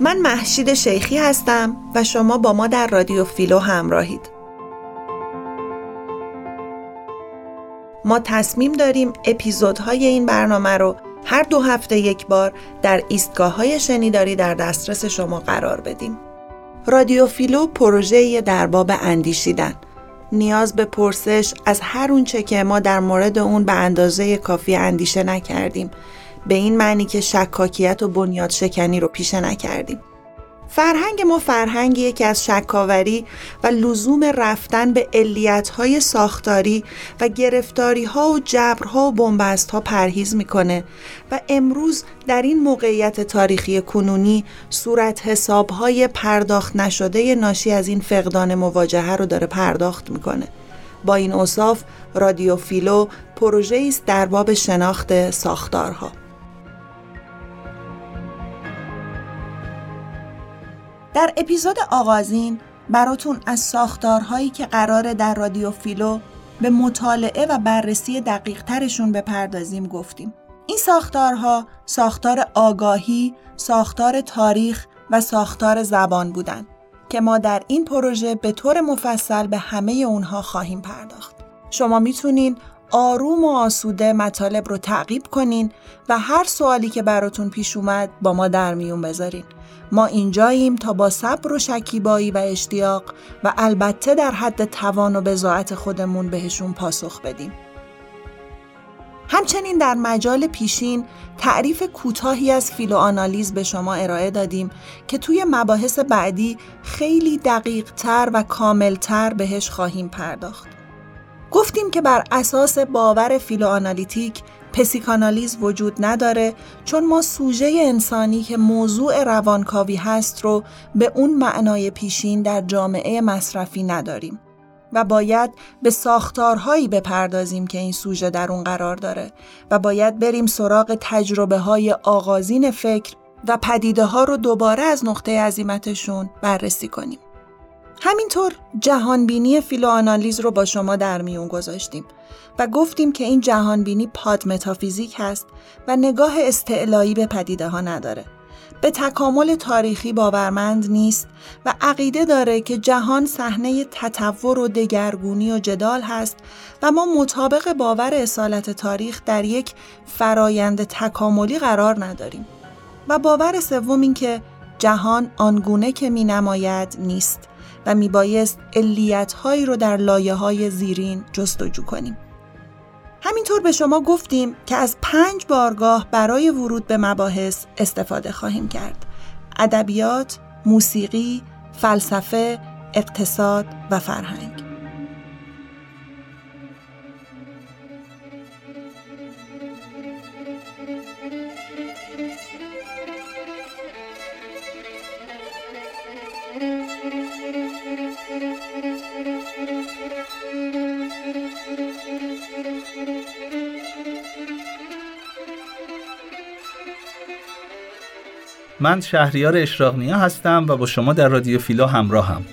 من محشید شیخی هستم و شما با ما در رادیو فیلو همراهید. ما تصمیم داریم اپیزودهای این برنامه رو هر دو هفته یک بار در ایستگاه های شنیداری در دسترس شما قرار بدیم. رادیو فیلو پروژه در باب اندیشیدن. نیاز به پرسش از هر اونچه که ما در مورد اون به اندازه کافی اندیشه نکردیم به این معنی که شکاکیت و بنیاد شکنی رو پیشه نکردیم. فرهنگ ما فرهنگیه که از شکاوری و لزوم رفتن به علیتهای ساختاری و گرفتاری ها و جبرها و بنبست ها پرهیز می‌کنه و امروز در این موقعیت تاریخی کنونی صورت حساب های پرداخت نشده ناشی از این فقدان مواجهه رو داره پرداخت می‌کنه. با این اصاف رادیو فیلو پروژه است در باب شناخت ساختارها. در اپیزود آغازین براتون از ساختارهایی که قراره در رادیو فیلو به مطالعه و بررسی دقیق ترشون بپردازیم گفتیم. این ساختارها ساختار آگاهی، ساختار تاریخ و ساختار زبان بودن که ما در این پروژه به طور مفصل به همه اونها خواهیم پرداخت. شما می‌تونین آروم و آسوده مطالب رو تعقیب کنین و هر سوالی که براتون پیش اومد با ما در میون بذارین. ما اینجاییم تا با صبر و شکیبایی و اشتیاق و البته در حد توان و بزاعت خودمون بهشون پاسخ بدیم. همچنین در مجال پیشین تعریف کوتاهی از فیلوآنالیز به شما ارائه دادیم که توی مباحث بعدی خیلی دقیق تر و کامل تر بهش خواهیم پرداخت. گفتیم که بر اساس باور philoanalytique psychanalyse وجود نداره چون ما سوژه انسانی که موضوع روانکاوی هست رو به اون معنای پیشین در جامعه مصرفی نداریم و باید به ساختارهایی بپردازیم که این سوژه در اون قرار داره و باید بریم سراغ تجربه های آغازین فکر و پدیده ها رو دوباره از نقطه عزیمتشون بررسی کنیم. همینطور جهانبینی فیلوآنالیز رو با شما در میون گذاشتیم و گفتیم که این جهانبینی پاد متافیزیک هست و نگاه استعلایی به پدیده ها نداره. به تکامل تاریخی باورمند نیست و عقیده داره که جهان صحنه تطور و دگرگونی و جدال هست و ما مطابق باور اصالت تاریخ در یک فرایند تکاملی قرار نداریم. و باور سوم این که جهان آنگونه که می نماید نیست و میبایست علیت هایی رو در لایه های زیرین جستجو کنیم. همینطور به شما گفتیم که از پنج بارگاه برای ورود به مباحث استفاده خواهیم کرد. ادبیات، موسیقی، فلسفه، اقتصاد و فرهنگ. من شهریار اشراقنیا هستم و با شما در رادیو فیلو همراهم.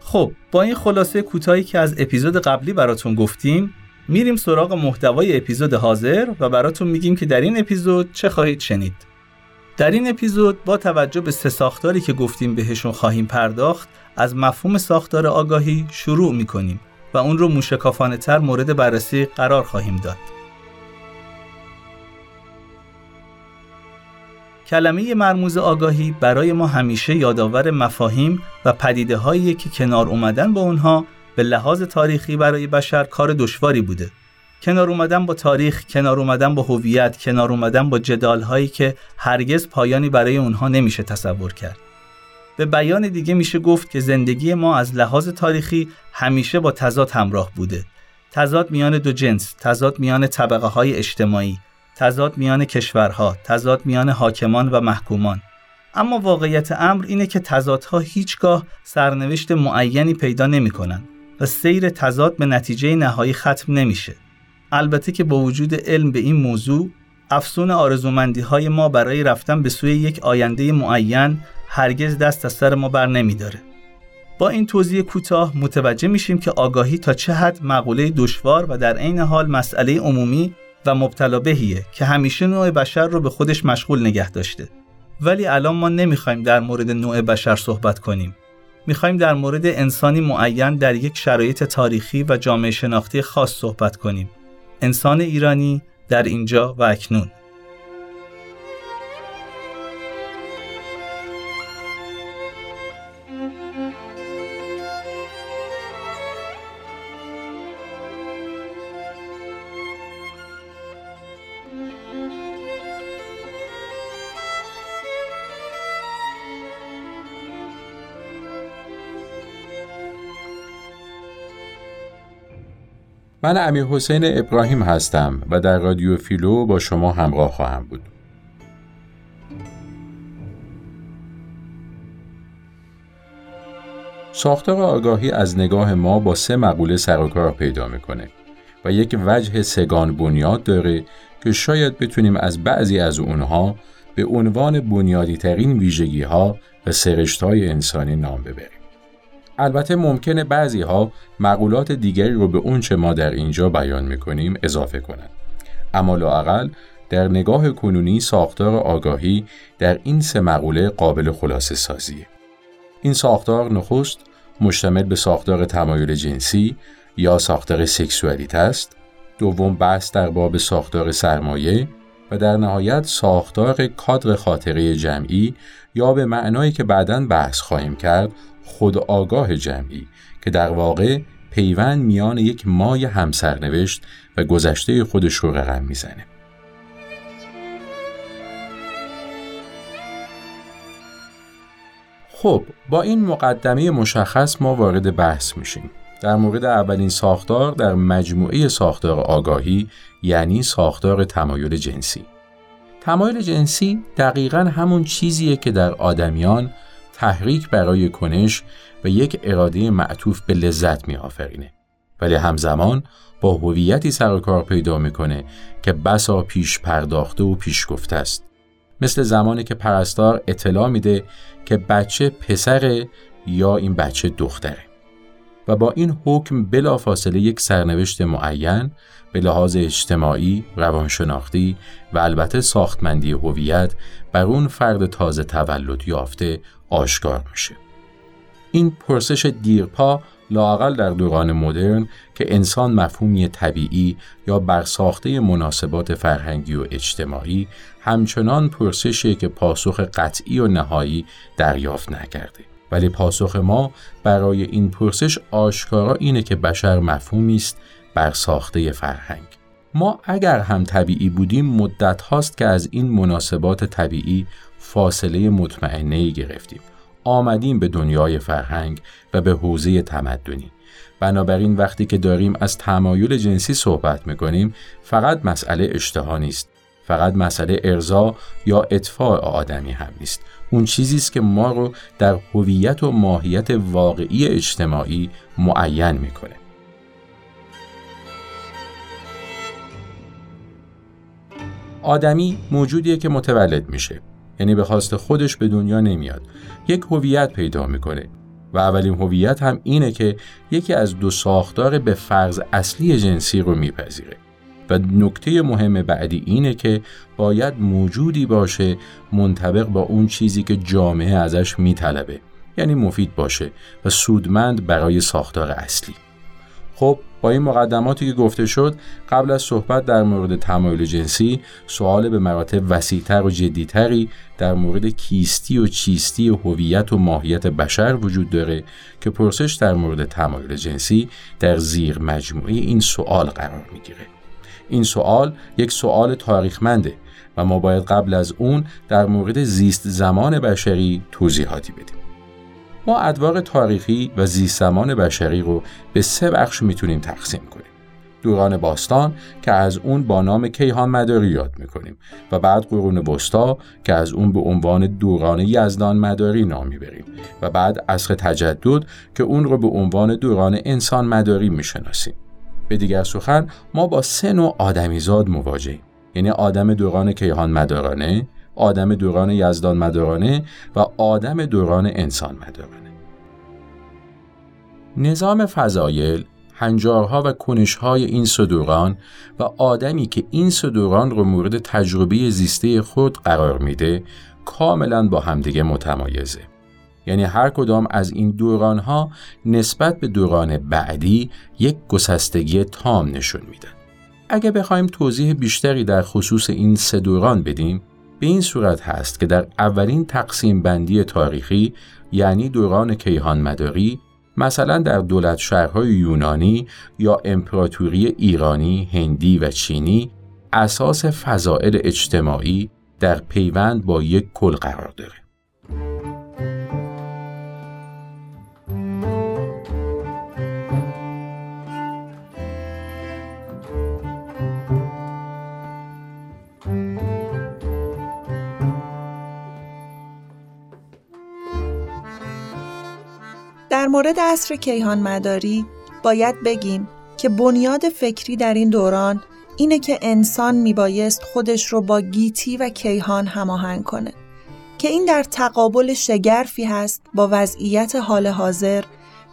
خب با این خلاصه کوتاهی که از اپیزود قبلی براتون گفتیم میریم سراغ محتوای اپیزود حاضر و براتون میگیم که در این اپیزود چه خواهید شنید. در این اپیزود با توجه به سه ساختاری که گفتیم بهشون خواهیم پرداخت از مفهوم ساختار آگاهی شروع می‌کنیم و اون رو موشکافانه تر مورد بررسی قرار خواهیم داد. کلمه مرموز آگاهی برای ما همیشه یادآور مفاهیم و پدیده هایی که کنار اومدن با اونها به لحاظ تاریخی برای بشر کار دشواری بوده. کنار اومدن با تاریخ، کنار اومدن با هویت، کنار اومدن با جدال هایی که هرگز پایانی برای اونها نمیشه تصور کرد. به بیان دیگه میشه گفت که زندگی ما از لحاظ تاریخی همیشه با تضاد همراه بوده. تضاد میان دو جنس، تضاد میان طبقه های اجتماعی، تضاد میان کشورها، تضاد میان حاکمان و محکومان. اما واقعیت امر اینه که تضادها هیچگاه سرنوشت معینی پیدا نمی‌کنن و سیر تضاد به نتیجه نهایی ختم نمیشه. البته که با وجود علم به این موضوع افسون آرزومندی های ما برای رفتن به سوی یک آینده معین هرگز دست از سر ما بر نمیداره. با این توضیح کوتاه متوجه میشیم که آگاهی تا چه حد مقوله دشوار و در عین حال مسئله عمومی و مبتلا بهیه که همیشه نوع بشر رو به خودش مشغول نگه داشته. ولی الان ما نمی‌خوایم در مورد نوع بشر صحبت کنیم. می‌خوایم در مورد انسانی معین در یک شرایط تاریخی و جامعه شناختی خاص صحبت کنیم. انسان ایرانی در اینجا و اکنون. من امیر حسین ابراهیم هستم و در رادیو فیلو با شما همراه خواهم بود. ساختار آگاهی از نگاه ما با سه مقوله سر پیدا می‌کنه و یک وجه سگان بنیاد داره که شاید بتونیم از بعضی از اونها به عنوان بنیادی ترین ویژگی ها و سرشت های انسانی نام ببریم. البته ممکنه بعضی ها مقولات دیگری رو به اونچه ما در اینجا بیان می‌کنیم اضافه کنند. اما لاقل در نگاه کنونی ساختار آگاهی در این سه مقوله قابل خلاصه سازیه. این ساختار نخست مشتمل به ساختار تمایل جنسی یا ساختار سکسوالیت است، دوم بحث در باب ساختار سرمایه و در نهایت ساختار کادر خاطره جمعی یا به معنایی که بعدا بحث خواهیم کرد خود آگاه جمعی که در واقع پیوند میان یک مای همسرنوشت و گذشته خودش رو رقم می‌زنه. خب با این مقدمه مشخص ما وارد بحث میشیم. در مورد اولین ساختار در مجموعه ساختار آگاهی یعنی ساختار تمایل جنسی. تمایل جنسی دقیقا همون چیزیه که در آدمیان تحریک برای کنش و یک اراده معطوف به لذت می آفرینه. ولی همزمان با هویتی سر کار پیدا می‌کنه که بسا پیش پرداخته و پیش گفته است. مثل زمانی که پرستار اطلاع میده که بچه پسر یا این بچه دختره. و با این حکم بلافاصله یک سرنوشت معین به لحاظ اجتماعی، روانشناختی و البته ساختمندی هویت بر اون فرد تازه تولد یافته آشکار میشه. این پرسش دیرپا لاقل در دوران مدرن که انسان مفهومی طبیعی یا برساخته مناسبات فرهنگی و اجتماعی همچنان پرسشی که پاسخ قطعی و نهایی دریافت نکرده. ولی پاسخ ما برای این پرسش آشکارا اینه که بشر مفهومی است بر ساخته فرهنگ. ما اگر هم طبیعی بودیم مدت هاست که از این مناسبات طبیعی فاصله مطمئنه ای گرفتیم. آمدیم به دنیای فرهنگ و به حوزه تمدنی. بنابراین وقتی که داریم از تمایل جنسی صحبت می‌کنیم فقط مسئله اشتها نیست. فقط مسئله ارضا یا اطفاع آدمی هم نیست. اون چیزی است که ما رو در هویت و ماهیت واقعی اجتماعی معین می‌کنه. آدمی موجودیه که متولد میشه. یعنی به خواست خودش به دنیا نمیاد. یک هویت پیدا می‌کنه. و اولین هویت هم اینه که یکی از دو ساختار به فرض اصلی جنسی رو میپذیره. و نکته مهم بعدی اینه که باید موجودی باشه منطبق با اون چیزی که جامعه ازش میطلبه. یعنی مفید باشه و سودمند برای ساختار اصلی. خب با این مقدماتی که گفته شد قبل از صحبت در مورد تمایل جنسی سوال به مراتب وسیعتر و جدیتری در مورد کیستی و چیستی و هویت و ماهیت بشر وجود داره که پرسش در مورد تمایل جنسی در زیر مجموعه این سوال قرار می‌گیره این سوال یک سوال تاریخمنده و ما باید قبل از اون در مورد زیست زمان بشری توضیحاتی بدیم. ما ادوار تاریخی و زیست زمان بشری رو به سه بخش می‌تونیم تقسیم کنیم. دوران باستان که از اون با نام کیهان مداری یاد می‌کنیم و بعد قرون وسطا که از اون به عنوان دوران یزدان مداری نام می‌بریم و بعد عصر تجدد که اون رو به عنوان دوران انسان مداری می‌شناسیم. به دیگر سخن ما با سه نوع آدمیزاد مواجهیم یعنی آدم دوران کیهان مدارانه آدم دوران یزدان مدارانه و آدم دوران انسان مدارانه نظام فضایل هنجارها و کنشهای این صدوران و آدمی که این صدوران رو مورد تجربه زیسته خود قرار میده کاملا با همدیگه متمایزه. یعنی هر کدام از این دورانها نسبت به دوران بعدی یک گسستگی تام نشون میدن. اگه بخوایم توضیح بیشتری در خصوص این سه دوران بدیم به این صورت هست که در اولین تقسیم بندی تاریخی یعنی دوران کیهان مداری مثلا در دولت شهرهای یونانی یا امپراتوری ایرانی، هندی و چینی اساس فضائل اجتماعی در پیوند با یک کل قرار داره. مورد عصر کیهان مداری باید بگیم که بنیاد فکری در این دوران اینه که انسان میبایست خودش رو با گیتی و کیهان هماهنگ کنه که این در تقابل شگرفی هست با وضعیت حال حاضر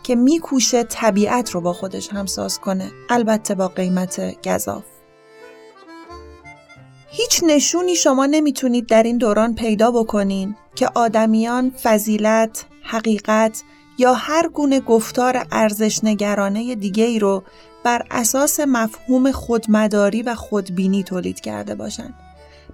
که میکوشه طبیعت رو با خودش همساز کنه البته با قیمت گذاف. هیچ نشونی شما نمی‌تونید در این دوران پیدا بکنین که آدمیان فضیلت، حقیقت یا هر گونه گفتار ارزش نگرانه دیگه ای رو بر اساس مفهوم خودمداری و خودبینی تولید کرده باشند.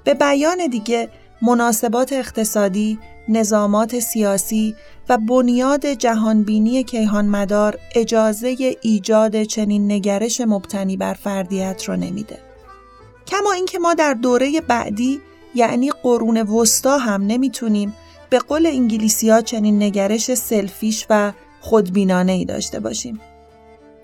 به بیان دیگه مناسبات اقتصادی، نظامات سیاسی و بنیاد جهانبینی کیهان مدار اجازه ایجاد چنین نگرش مبتنی بر فردیت رو نمیده. کما اینکه ما در دوره بعدی یعنی قرون وسطا هم نمی‌تونیم به قول انگلیسی ها چنین نگرش سلفیش و خودبینانه ای داشته باشیم.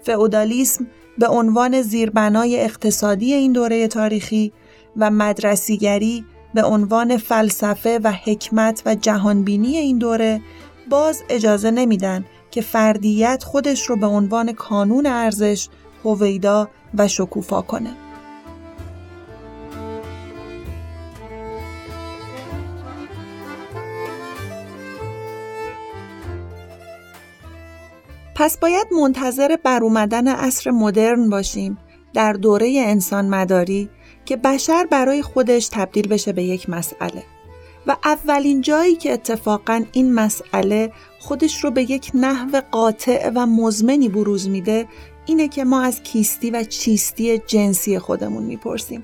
فئودالیسم به عنوان زیربنای اقتصادی این دوره تاریخی و مدرسیگری به عنوان فلسفه و حکمت و جهانبینی این دوره باز اجازه نمیدن که فردیت خودش رو به عنوان کانون ارزش هویدا و شکوفا کنه. پس باید منتظر بر اومدن عصر مدرن باشیم در دوره انسان مداری که بشر برای خودش تبدیل بشه به یک مسئله. و اولین جایی که اتفاقا این مسئله خودش رو به یک نحو قاطع و مزمنی بروز میده اینه که ما از کیستی و چیستی جنسی خودمون می‌پرسیم.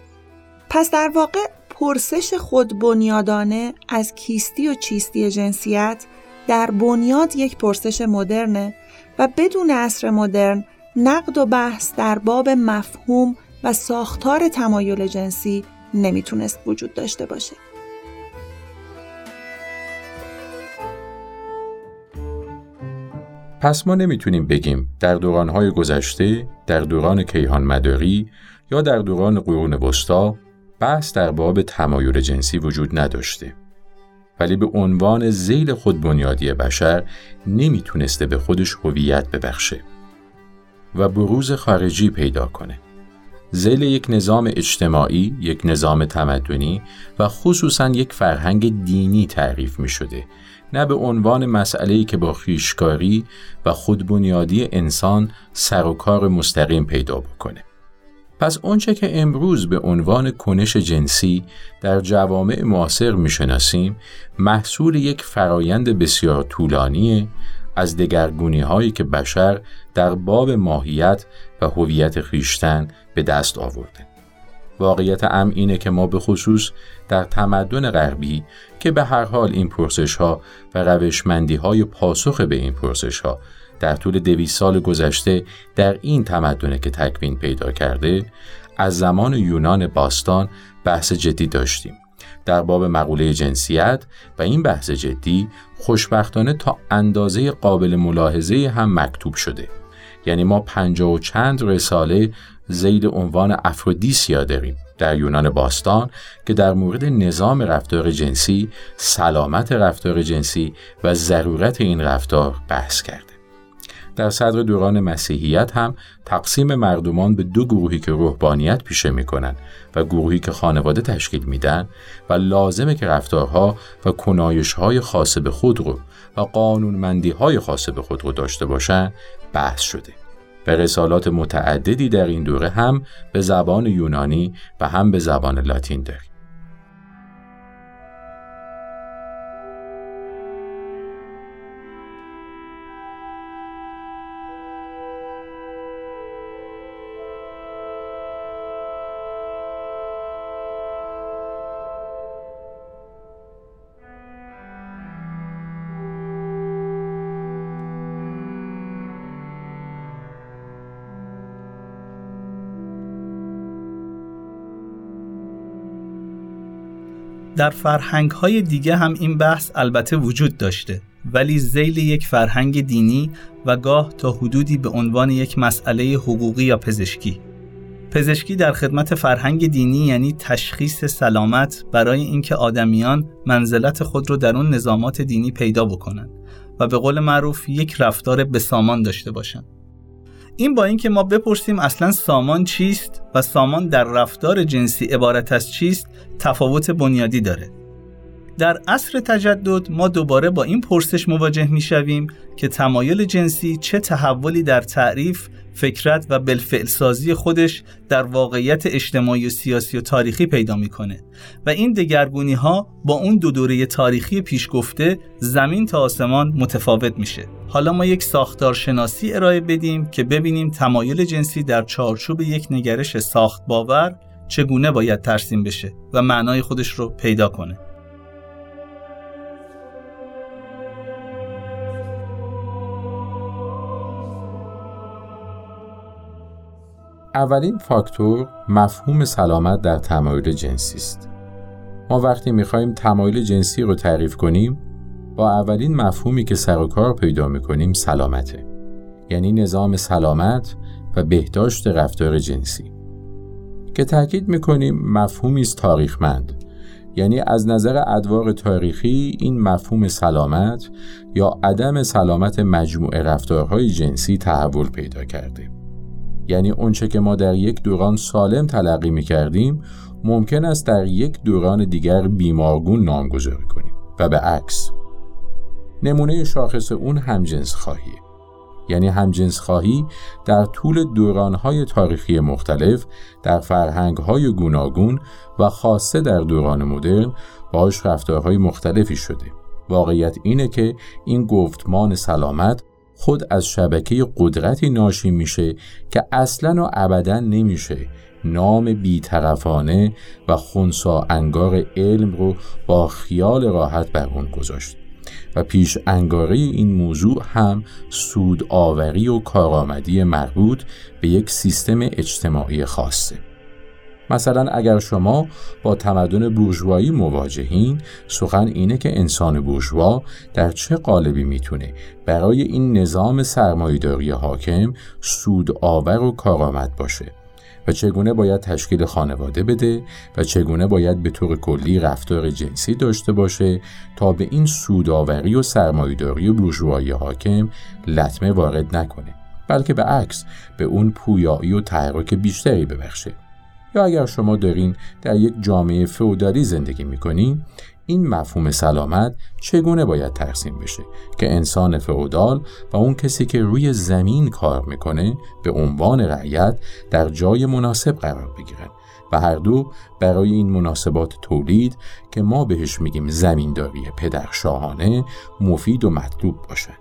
پس در واقع پرسش خود بنیادانه از کیستی و چیستی جنسیت در بنیاد یک پرسش مدرنه و بدون عصر مدرن نقد و بحث در باب مفهوم و ساختار تمایل جنسی نمی‌تونست وجود داشته باشه. پس ما نمی‌تونیم بگیم در دورانهای گذشته، در دوران کیهان مداری یا در دوران قرون وسطا بحث در باب تمایل جنسی وجود نداشته. ولی به عنوان زیل خود بنیادی بشر نمی‌تونسته به خودش هویت ببخشه و بروز خارجی پیدا کنه. زیل یک نظام اجتماعی، یک نظام تمدنی و خصوصا یک فرهنگ دینی تعریف می شده نه به عنوان مسئله که با خیشکاری و خودبنیادی انسان سر و کار مستقیم پیدا بکنه. پس اونچه که امروز به عنوان کنش جنسی در جوامع معاصر می‌شناسیم محصول یک فرایند بسیار طولانی از دگرگونی هایی که بشر در باب ماهیت و هویت خیشتن به دست آورده. واقعیت ام اینه که ما به خصوص در تمدن غربی که به هر حال این پرسش ها و روشمندی های پاسخ به این پرسش ها در طول دویست سال گذشته در این تمدنه که تکوین پیدا کرده از زمان یونان باستان بحث جدی داشتیم در باب مقوله جنسیت و این بحث جدی خوشبختانه تا اندازه قابل ملاحظه هم مکتوب شده یعنی ما پنجاه و چند رساله زید عنوان افرودیسیا داریم در یونان باستان که در مورد نظام رفتار جنسی، سلامت رفتار جنسی و ضرورت این رفتار بحث کرده. در صدر دوران مسیحیت هم تقسیم مردمان به دو گروهی که روحانیت پیشه می‌کنن و گروهی که خانواده تشکیل میدن و لازمه که رفتارها و کنایشهای خاص به خود رو و قانونمندی های خاص به خود رو داشته باشن بحث شده. و رسالات متعددی در این دوره هم به زبان یونانی و هم به زبان لاتین داریم. در فرهنگ های دیگه هم این بحث البته وجود داشته ولی زیل یک فرهنگ دینی و گاه تا حدودی به عنوان یک مسئله حقوقی یا پزشکی پزشکی در خدمت فرهنگ دینی یعنی تشخیص سلامت برای اینکه آدمیان منزلت خود رو در اون نظامات دینی پیدا بکنن و به قول معروف یک رفتار بسامان داشته باشند. این با اینکه ما بپرسیم اصلا سامان چیست و سامان در رفتار جنسی عبارت از چیست تفاوت بنیادی داره در عصر تجدد ما دوباره با این پرسش مواجه می شویم که تمایل جنسی چه تحولی در تعریف، فکرت و بالفعل سازی خودش در واقعیت اجتماعی و سیاسی و تاریخی پیدا می‌کنه و این دگرگونی ها با اون دو دوره تاریخی پیش گفته زمین تا آسمان متفاوت میشه. حالا ما یک ساختار شناسی ارائه بدیم که ببینیم تمایل جنسی در چارچوب یک نگرش ساخت باور چگونه باید ترسیم بشه و معنای خودش رو پیدا کنه. اولین فاکتور مفهوم سلامت در تمایل جنسی است. ما وقتی می‌خواهیم تمایل جنسی رو تعریف کنیم با اولین مفهومی که سر و کار پیدا می‌کنیم سلامته. یعنی نظام سلامت و بهداشت رفتار جنسی. که تاکید می‌کنیم مفهومی است تاریخمند. یعنی از نظر ادوار تاریخی این مفهوم سلامت یا عدم سلامت مجموعه رفتارهای جنسی تحول پیدا کرده. یعنی اونچه که ما در یک دوران سالم تلقی می کردیم ممکن است در یک دوران دیگر بیمارگون نامگذاری کنیم. و به عکس. نمونه شاخص اون همجنس خواهیه. یعنی همجنس خواهی در طول دورانهای تاریخی مختلف در فرهنگهای گوناگون و خاصه در دوران مدرن باش رفتارهای مختلفی شده. واقعیت اینه که این گفتمان سلامت خود از شبکه قدرتی ناشی میشه که اصلا و ابدا نمیشه نام بیطرفانه و خونسا انگار علم رو با خیال راحت بر اون گذاشت. پیش انگاره این موضوع هم سود آوری و کارآمدی مربوط به یک سیستم اجتماعی خاصه. مثلا اگر شما با تمدن بورژوایی مواجهین سخن اینه که انسان بورژوا در چه قالبی می‌تونه برای این نظام سرمایهداری حاکم سود آور و کارآمد باشه؟ چگونه باید تشکیل خانواده بده و چگونه باید به طور کلی رفتار جنسی داشته باشه تا به این سوداوری و سرمایهداری و بورژوایی حاکم لطمه وارد نکنه بلکه به عکس به اون پویایی و تحرک بیشتری ببخشه. یا اگر شما دارین در یک جامعه فئودالی زندگی می‌کنین این مفهوم سلامت چگونه باید ترسیم بشه که انسان فئودال و اون کسی که روی زمین کار می‌کنه به عنوان رعیت در جای مناسب قرار بگیرن و هر دو برای این مناسبات تولید که ما بهش میگیم زمینداری پدرشاهانه مفید و مطلوب باشن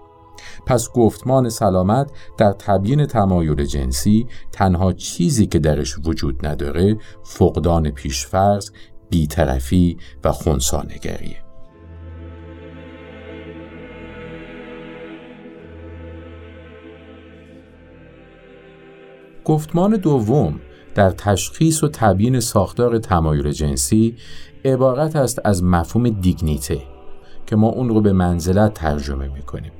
پس گفتمان سلامت در تبیین تمایل جنسی تنها چیزی که درش وجود نداره فقدان پیشفرز، بیطرفی و خونسانگریه. گفتمان دوم در تشخیص و تبیین ساختار تمایل جنسی عبارت است از مفهوم دیگنیته که ما اون رو به منزلت ترجمه می‌کنیم.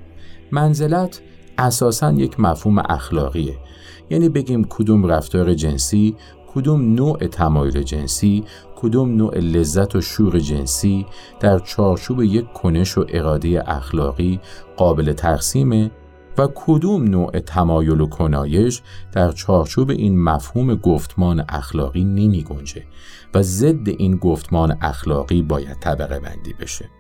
منزلت اساسا یک مفهوم اخلاقیه یعنی بگیم کدوم رفتار جنسی کدوم نوع تمایل جنسی کدوم نوع لذت و شور جنسی در چارچوب یک کنش و اراده اخلاقی قابل تقسیمه و کدوم نوع تمایل و کنایش در چارچوب این مفهوم گفتمان اخلاقی نمی گنجه و ضد این گفتمان اخلاقی باید طبقه بندی بشه.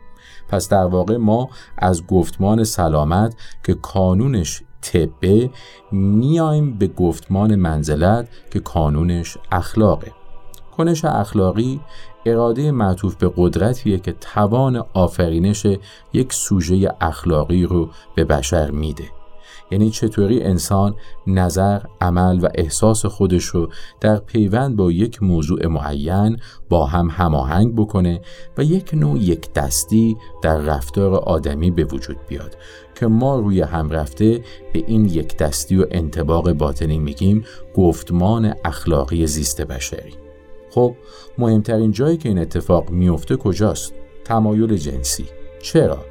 پس در واقع ما از گفتمان سلامت که کانونش تبه میایم به گفتمان منزلت که کانونش اخلاقه. کنش اخلاقی اراده معطوف به قدرتیه که توان آفرینش یک سوژه اخلاقی رو به بشر میده. یعنی چطوری انسان نظر، عمل و احساس خودش رو در پیوند با یک موضوع معین با هم هماهنگ بکنه و یک نوع یک دستی در رفتار آدمی به وجود بیاد. که ما روی هم رفته به این یک دستی و انتباق باطنی میگیم گفتمان اخلاقی زیست بشری خب مهمترین جایی که این اتفاق میفته کجاست؟ تمایل جنسی چرا؟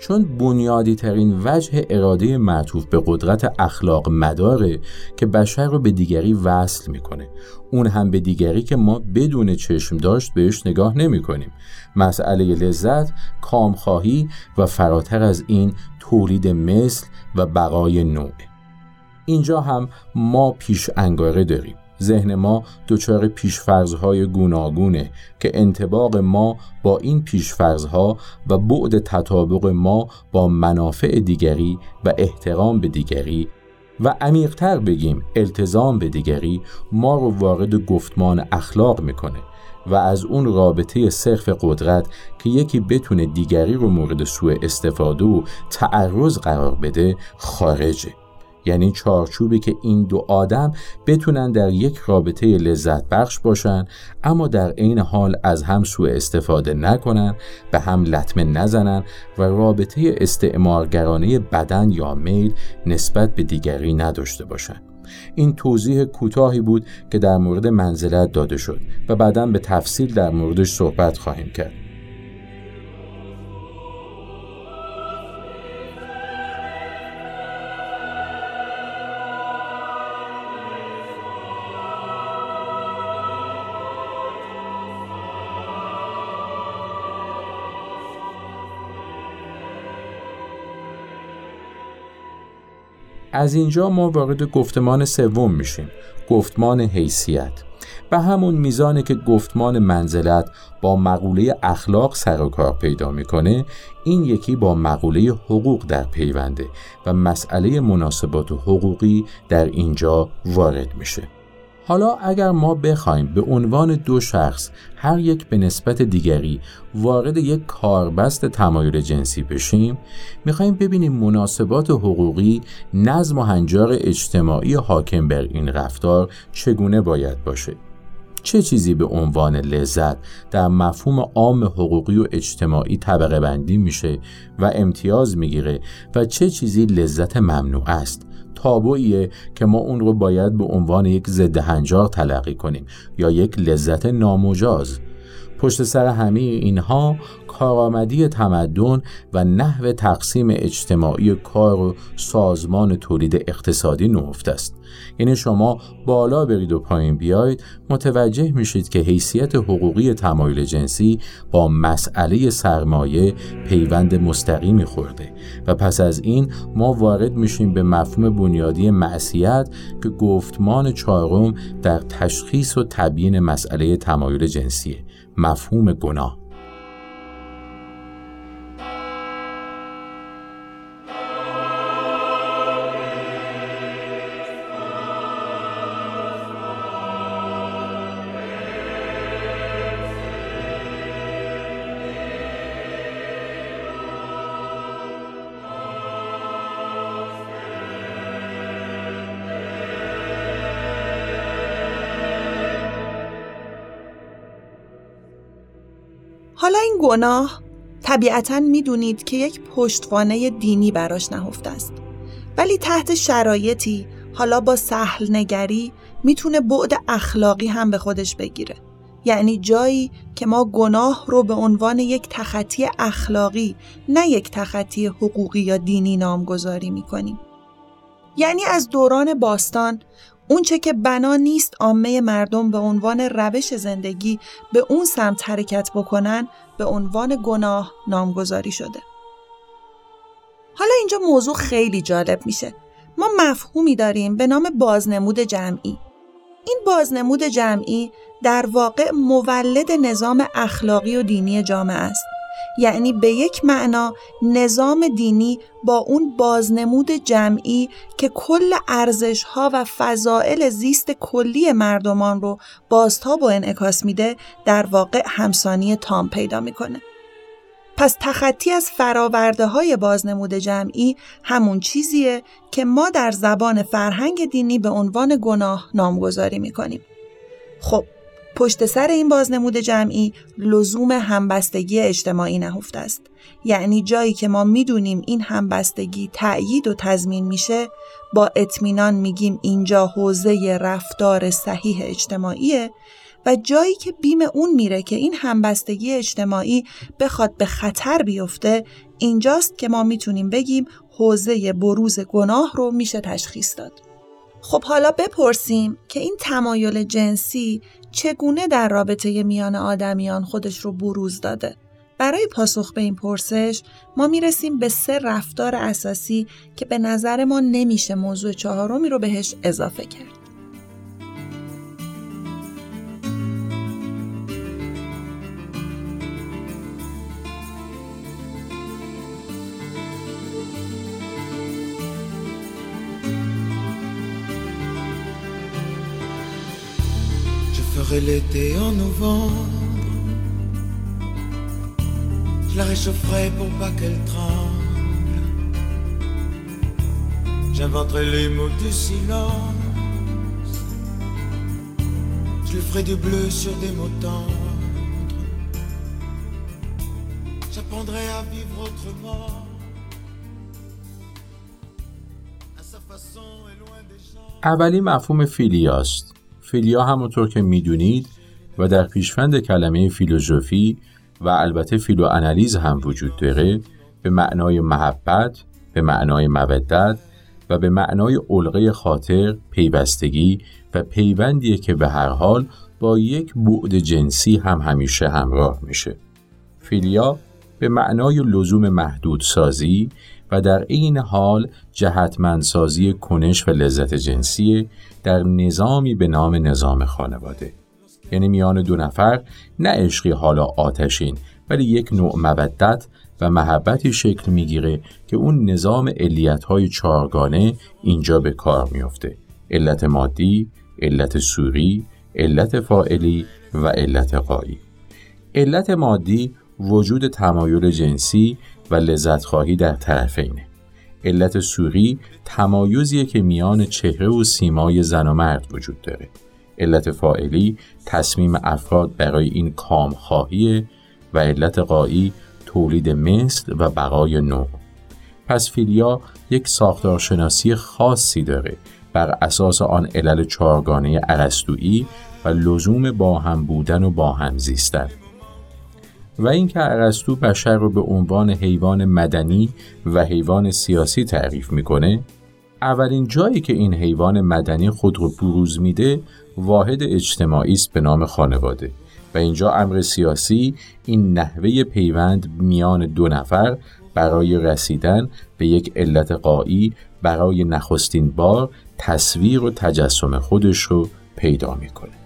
چون بنیادی ترین وجه اراده معطوف به قدرت اخلاق مداره که بشر رو به دیگری وصل می‌کنه. اون هم به دیگری که ما بدون چشم داشت بهش نگاه نمی کنیم مسئله لذت کامخواهی و فراتر از این تولید مثل و بقای نوع. اینجا هم ما پیش انگاره داریم. ذهن ما دچار پیشفرزهای گوناگونه که انتباق ما با این پیشفرزها و بعد تطابق ما با منافع دیگری و احترام به دیگری و عمیقتر بگیم التزام به دیگری ما رو وارد گفتمان اخلاق می‌کنه و از اون رابطه صرف قدرت که یکی بتونه دیگری رو مورد سوء استفاده و تعرض قرار بده خارجه. یعنی چارچوبی که این دو آدم بتونن در یک رابطه لذت بخش باشن اما در عین حال از هم سوء استفاده نکنن به هم لطمه نزنن و رابطه استعمارگرانه بدن یا میل نسبت به دیگری نداشته باشند. این توضیح کوتاهی بود که در مورد منزلت داده شد و بعدا به تفصیل در موردش صحبت خواهیم کرد. از اینجا ما وارد گفتمان سوم میشیم گفتمان حیثیت. به همون میزانی که گفتمان منزلت با مقوله اخلاق سر و کار پیدا می‌کنه این یکی با مقوله حقوق در پیونده و مسئله مناسبات حقوقی در اینجا وارد میشه. حالا اگر ما بخوایم به عنوان دو شخص هر یک به نسبت دیگری وارد یک کاربست تمایل جنسی بشیم می‌خوایم ببینیم مناسبات حقوقی نظم و هنجار اجتماعی حاکم بر این رفتار چگونه باید باشه. چه چیزی به عنوان لذت در مفهوم عام حقوقی و اجتماعی طبقه بندی میشه و امتیاز می‌گیره و چه چیزی لذت ممنوع است؟ تابویه که ما اون رو باید به عنوان یک ضد هنجار تلقی کنیم یا یک لذت نامجاز پشت سر همه اینها کارآمدی تمدن و نحو تقسیم اجتماعی کار و سازمان تولید اقتصادی نهفته است. یعنی شما بالا برید و پایین بیاید متوجه میشید که حیثیت حقوقی تمایل جنسی با مسئله سرمایه پیوند مستقیمی خورده و پس از این ما وارد میشیم به مفهوم بنیادی معصیت که گفتمان چهارم در تشخیص و تبیین مسئله تمایل جنسیه. مفهوم گناه. گناه. طبیعتا می‌دونید که یک پشتوانه دینی براش نهفته است. ولی تحت شرایطی حالا با سهل نگری می‌تونه بعد اخلاقی هم به خودش بگیره. یعنی جایی که ما گناه رو به عنوان یک تخطی اخلاقی نه یک تخطی حقوقی یا دینی نامگذاری می‌کنیم. یعنی از دوران باستان اونچه که بنا نیست عامه مردم به عنوان روش زندگی به اون سمت حرکت بکنن به عنوان گناه نامگذاری شده. حالا اینجا موضوع خیلی جالب میشه. ما مفهومی داریم به نام بازنمود جمعی. این بازنمود جمعی در واقع مولد نظام اخلاقی و دینی جامعه است. یعنی به یک معنا نظام دینی با اون بازنمود جمعی که کل ارزش ها و فضائل زیست کلی مردمان رو بازتاب و انعکاس میده در واقع همسانی تام پیدا می‌کنه. پس تخطی از فراورده های بازنمود جمعی همون چیزیه که ما در زبان فرهنگ دینی به عنوان گناه نامگذاری می‌کنیم. خب پشت سر این بازنمود جمعی لزوم همبستگی اجتماعی نهفته است یعنی جایی که ما می‌دونیم این همبستگی تأیید و تضمین میشه با اطمینان میگیم اینجا حوزه رفتار صحیح اجتماعیه و جایی که بیم اون میره که این همبستگی اجتماعی بخواد به خطر بیفته اینجاست که ما می‌تونیم بگیم حوزه بروز گناه رو میشه تشخیص داد. خب حالا بپرسیم که این تمایل جنسی چگونه در رابطه میان آدمیان خودش رو بروز داده؟ برای پاسخ به این پرسش ما می‌رسیم به سه رفتار اساسی که به نظر ما نمیشه موضوع چهارمی رو بهش اضافه کرد. ferai l'été en novembre. Je la réchaufferai pour pas qu'elle tremble. J'inventerai les mots du silence. Je lui ferai du bleu sur des mots tendres. J'apprendrai à vivre autrement. À sa façon et loin des gens. اولی مفهوم فیلیاست فیلیا همونطور که می‌دونید و در پیشفند کلمه فیلوژوفی و البته فیلوانالیز هم وجود داره به معنای محبت، به معنای مودت و به معنای علقه خاطر، پیوستگی و پیوندیه که به هر حال با یک بعد جنسی هم همیشه همراه میشه. فیلیا به معنای لزوم محدود سازی و در این حال جهتمندسازی کنش و لذت جنسی در نظامی به نام نظام خانواده. یعنی میان دو نفر نه عشقی حالا آتشین ولی یک نوع مودت و محبتی شکل می‌گیره که اون نظام های چارگانه اینجا به کار میفته علت مادی، علت سوری، علت فائلی و علت قایی. علت مادی وجود تمایل جنسی و لذت خواهی در طرفینه. علت سوری تمایزیه که میان چهره و سیمای زن و مرد وجود داره. علت فائلی تصمیم افراد برای این کام خواهیه و علت قایی تولید مثل و بقای نوع. پس فیلیا یک ساختارشناسی خاصی داره بر اساس آن علل چارگانه ارسطویی و لزوم با هم بودن و با هم زیستن. و اینکه ارسطو بشر رو به عنوان حیوان مدنی و حیوان سیاسی تعریف می‌کنه اولین جایی که این حیوان مدنی خود رو بروز میده واحد اجتماعی است به نام خانواده و اینجا امر سیاسی این نحوه پیوند میان دو نفر برای رسیدن به یک علت قایی برای نخستین بار تصویر و تجسم خودش رو پیدا می‌کنه.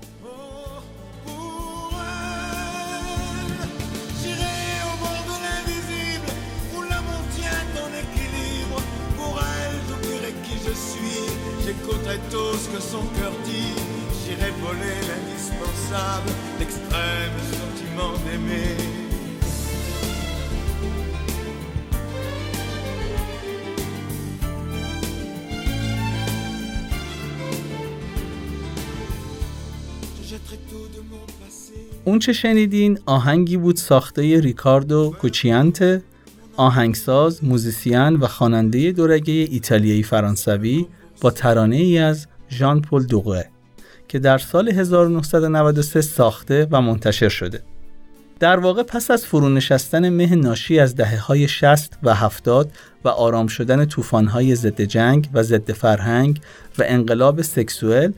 چه شنیدین آهنگی بود ساخته ریکاردو کوچیانت آهنگساز، موزیسین و خواننده دورگه ایتالیایی فرانسوی با ترانه ای از ژان پل دوغه که در سال 1993 ساخته و منتشر شده. در واقع پس از فرونشستن مه ناشی از دهه های 60 و 70 و آرام شدن های ضد جنگ و ضد فرهنگ و انقلاب سکسوئل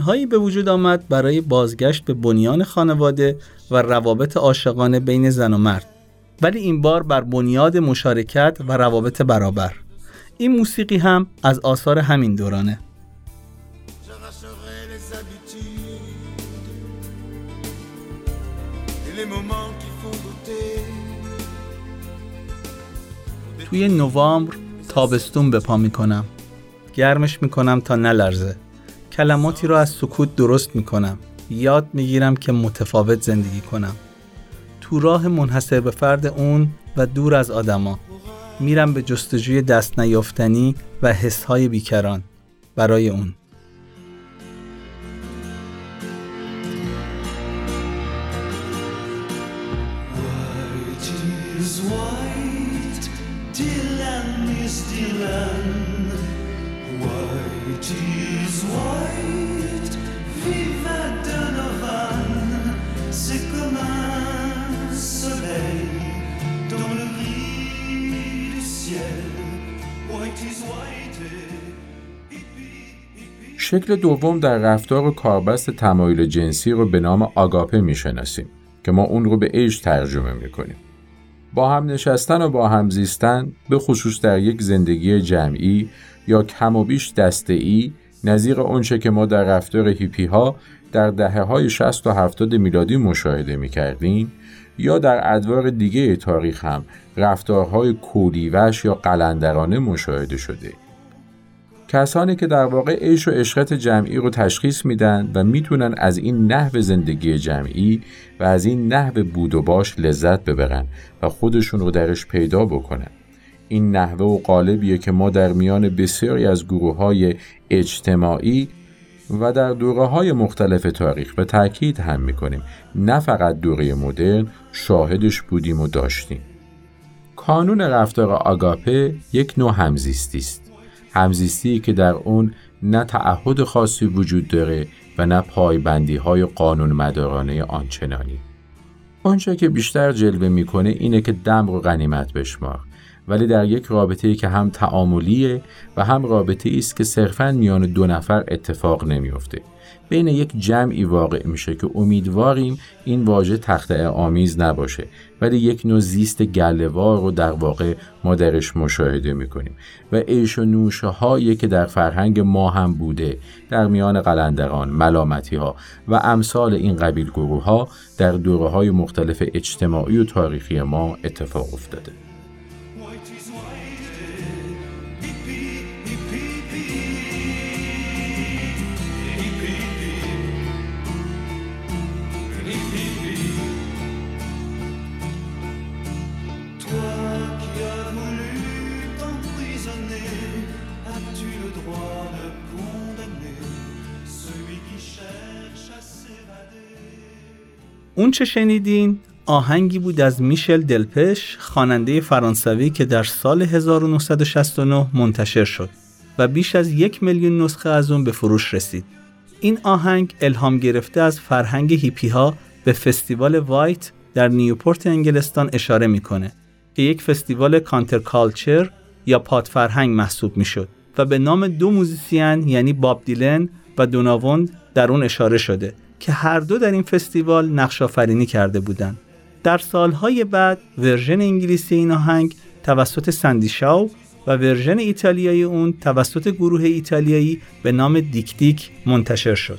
هایی به وجود آمد برای بازگشت به بنیان خانواده و روابط عاشقانه بین زن و مرد. ولی این بار بر بنیاد مشارکت و روابط برابر. این موسیقی هم از آثار همین دورانه. توی نوامبر تابستون به پا می‌کنم. گرمش می‌کنم تا نلرزه. کلماتی رو از سکوت درست می‌کنم. یاد می‌گیرم که متفاوت زندگی کنم. تو راه منحصر به فرد اون و دور از آدما. میرم به جستجوی دست نیافتنی و حسهای بیکران برای اون. شکل دوم در رفتار و کاربست تمایل جنسی رو به نام آگاپه می‌شناسیم که ما اون رو به عشق ترجمه می‌کنیم. با هم نشستن و با هم زیستن به خصوص در یک زندگی جمعی یا کم و بیش دسته ای نظیر اونچه که ما در رفتار هیپی ها در دهه های 60 و 70 میلادی مشاهده می کردیم یا در ادوار دیگه تاریخ هم رفتارهای کولیوش یا قلندرانه مشاهده شده. کسانی که در واقع عیش و عشقت جمعی رو تشخیص میدن و می‌تونن از این نحو زندگی جمعی و از این نحو بود و باش لذت ببرن و خودشون رو درش پیدا بکنن. این نحوه و قالبیه که ما در میان بسیاری از گروه های اجتماعی و در دوره های مختلف تاریخ به تاکید هم می‌کنیم نه فقط دوره مدرن شاهدش بودیم و داشتیم. کانون رفتار آگاپه یک نوع همزیستی است. همزیستی که در اون نه تعهد خاصی وجود داره و نه پایبندی های قانون مدارانه آنچنانی. آنچه که بیشتر جلوه می‌کنه اینه که دم رو غنیمت بشمار ولی در یک رابطه که هم تعاملیه و هم رابطه است که صرفا میان دو نفر اتفاق نمیافته. بین یک جمعی واقع میشه که امیدواریم این واژه تخته آمیز نباشه ولی یک نوع زیست گلوار رو در واقع ما درش مشاهده می‌کنیم. و عیش و نوشه هایی که در فرهنگ ما هم بوده در میان قلندران ملامتی ها و امثال این قبیل گروه ها در دوره های مختلف اجتماعی و تاریخی ما اتفاق افتاده. اون چه شنیدین آهنگی بود از میشل دلپش خواننده فرانسوی که در سال 1969 منتشر شد و بیش از یک میلیون نسخه از اون به فروش رسید. این آهنگ الهام گرفته از فرهنگ هیپی ها به فستیوال وایت در نیوپورت انگلستان اشاره می‌کنه که یک فستیوال counter culture یا پاد فرهنگ محسوب می‌شد و به نام دو موزیسین یعنی باب دیلن و دوناوان در اون اشاره شده که هر دو در این فستیوال نقش آفرینی کرده بودند. در سالهای بعد version انگلیسی این آهنگ توسط سندی شاو و version ایتالیایی اون توسط گروه ایتالیایی به نام دیک دیک منتشر شد.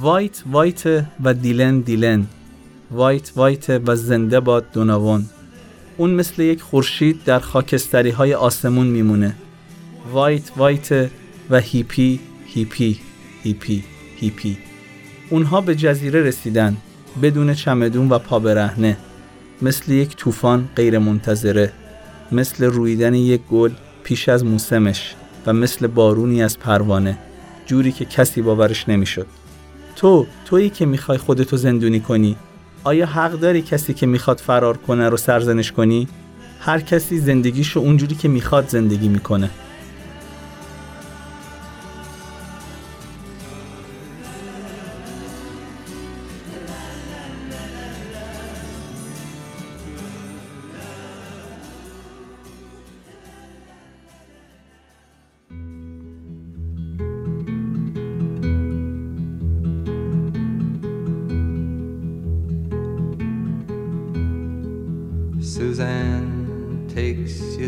وایت وایت و دیلن دیلن وایت وایت و زنده باد دوناون اون مثل یک خورشید در خاکستری های آسمون میمونه. وایت وایت و هیپی هیپی هیپی هیپی. اونها به جزیره رسیدن بدون چمدون و پا برهنه مثل یک طوفان غیر منتظره مثل روییدن یک گل پیش از موسمش و مثل بارونی از پروانه. جوری که کسی باورش نمی‌شد. تو تویی که می‌خوای خودتو زندونی کنی. آیا حق داری کسی که می‌خواد فرار کنه رو سرزنش کنی؟ هر کسی زندگیشو اونجوری که می‌خواد زندگی می‌کنه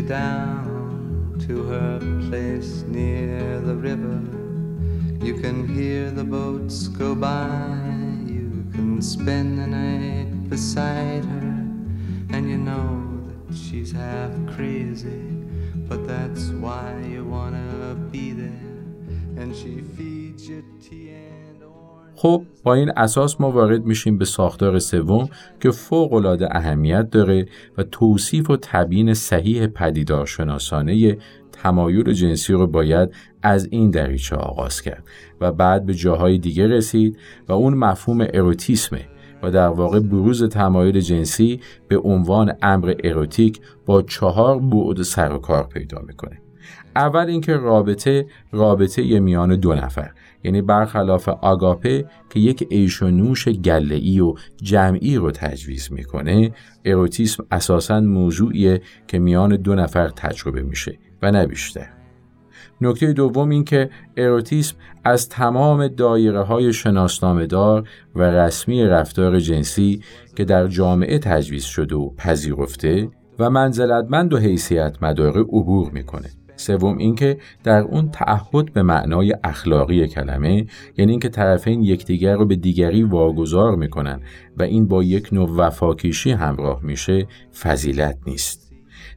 you down to her place near the river. You can hear the boats go by. You can spend the night beside her. And you know that she's half crazy. But that's why you wanna be there. And she feeds you tea. خب با این اساس ما وارد میشیم به ساختار سوم که فوق العاده اهمیت داره و توصیف و تبیین صحیح پدیدار شناسانه تمایل جنسی رو باید از این دریچه آغاز کرد و بعد به جاهای دیگه رسید و اون مفهوم اروتیسمه و در واقع بروز تمایل جنسی به عنوان امر اروتیک با چهار بعد سر و کار پیدا می‌کنه. اول اینکه رابطه رابطه میان دو نفر. یعنی برخلاف آگاپه که یک ایش و نوش گله‌ای و جمعی رو تجویز می‌کنه اروتیسم اساسا موضوعیه که میان دو نفر تجربه میشه و نه نکته دوم این که اروتیسم از تمام دایره های شناسنامهدار و رسمی رفتار جنسی که در جامعه تجویز شده و پذیرفته و منزلتمند و حیثیت مداره عبور می‌کنه. سوم اینکه در اون تعهد به معنای اخلاقی کلمه یعنی اینکه طرفین یکدیگر رو به دیگری واگذار می‌کنن و این با یک نوع وفاکیشی همراه میشه فضیلت نیست.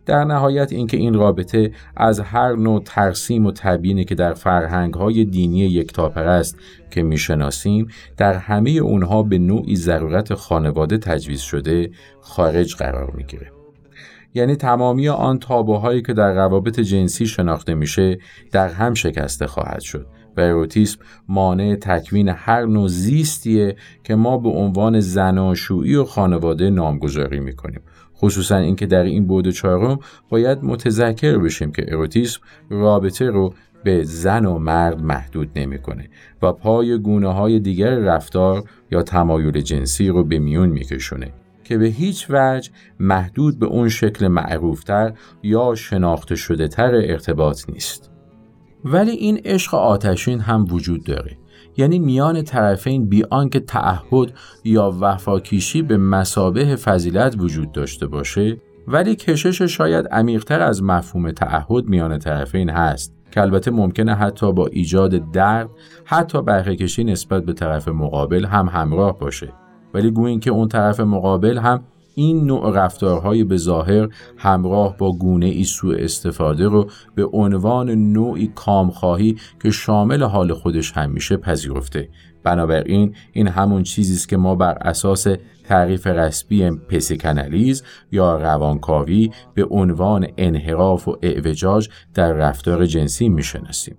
در نهایت اینکه این رابطه از هر نوع ترسیم و تبیینی که در فرهنگ‌های دینی یکتاپرست که می‌شناسیم در همه اونها به نوعی ضرورت خانواده تجویز شده خارج قرار می‌گیره. یعنی تمامی آن تابوهایی که در روابط جنسی شناخته میشه در هم شکسته خواهد شد. و اروتیسم مانع تکوین هر نوع زیستیه که ما به عنوان زناشویی و خانواده نامگذاری می‌کنیم. خصوصا اینکه در این بود چهارم باید متذکر بشیم که اروتیسم رابطه رو به زن و مرد محدود نمی‌کنه و پای گونه های دیگر رفتار یا تمایل جنسی رو به میون میکشونه. که به هیچ وجه محدود به اون شکل معروفتر یا شناخته شده تر ارتباط نیست. ولی این عشق آتشین هم وجود داره. یعنی میان طرفین بی آنکه تعهد یا وفاکیشی به مسابه فضیلت وجود داشته باشه ولی کشش شاید عمیقتر از مفهوم تعهد میان طرفین هست که البته ممکنه حتی با ایجاد درد حتی برخکشی نسبت به طرف مقابل هم همراه باشه ولی گویین که اون طرف مقابل هم این نوع رفتارهای به ظاهر همراه با گونه ای سوء استفاده رو به عنوان نوعی کامخواهی که شامل حال خودش هم میشه پذیرفته. بنابراین این همون چیزی است که ما بر اساس تعریف رسمی پسیکنالیز یا روانکاوی به عنوان انحراف و اعوجاج در رفتار جنسی می‌شناسیم.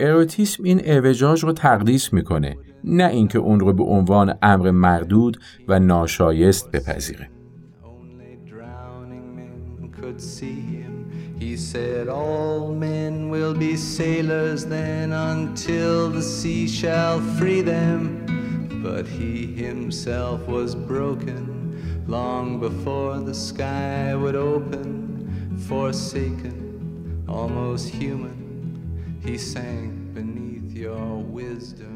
اروتیسم این اعوجاج رو تقدیس می‌کنه. نه اینکه اون رو به عنوان امر مردود و ناشایست بپذیره He said, All men will be sailors then until the sea shall free them. But he himself was broken long before the sky would open. Forsaken, almost human, he sank beneath your wisdom.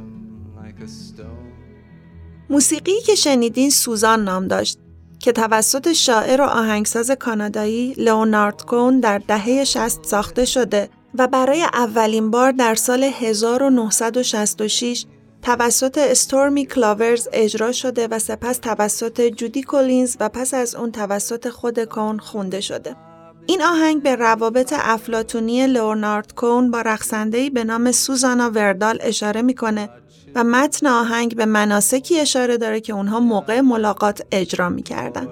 موسیقی که شنیدین سوزان نام داشت که توسط شاعر و آهنگساز کانادایی لئونارد کون در دهه 60 ساخته شده و برای اولین بار در سال 1966 توسط استورمی کلاورز اجرا شده و سپس توسط جودی کولینز و پس از اون توسط خود کون خونده شده. این آهنگ به روابط افلاتونی لئونارد کون با رقصنده‌ای به نام سوزانا وردال اشاره می‌کنه و متن آهنگ به مناسکی اشاره داره که اونها موقع ملاقات اجرا می‌کردن.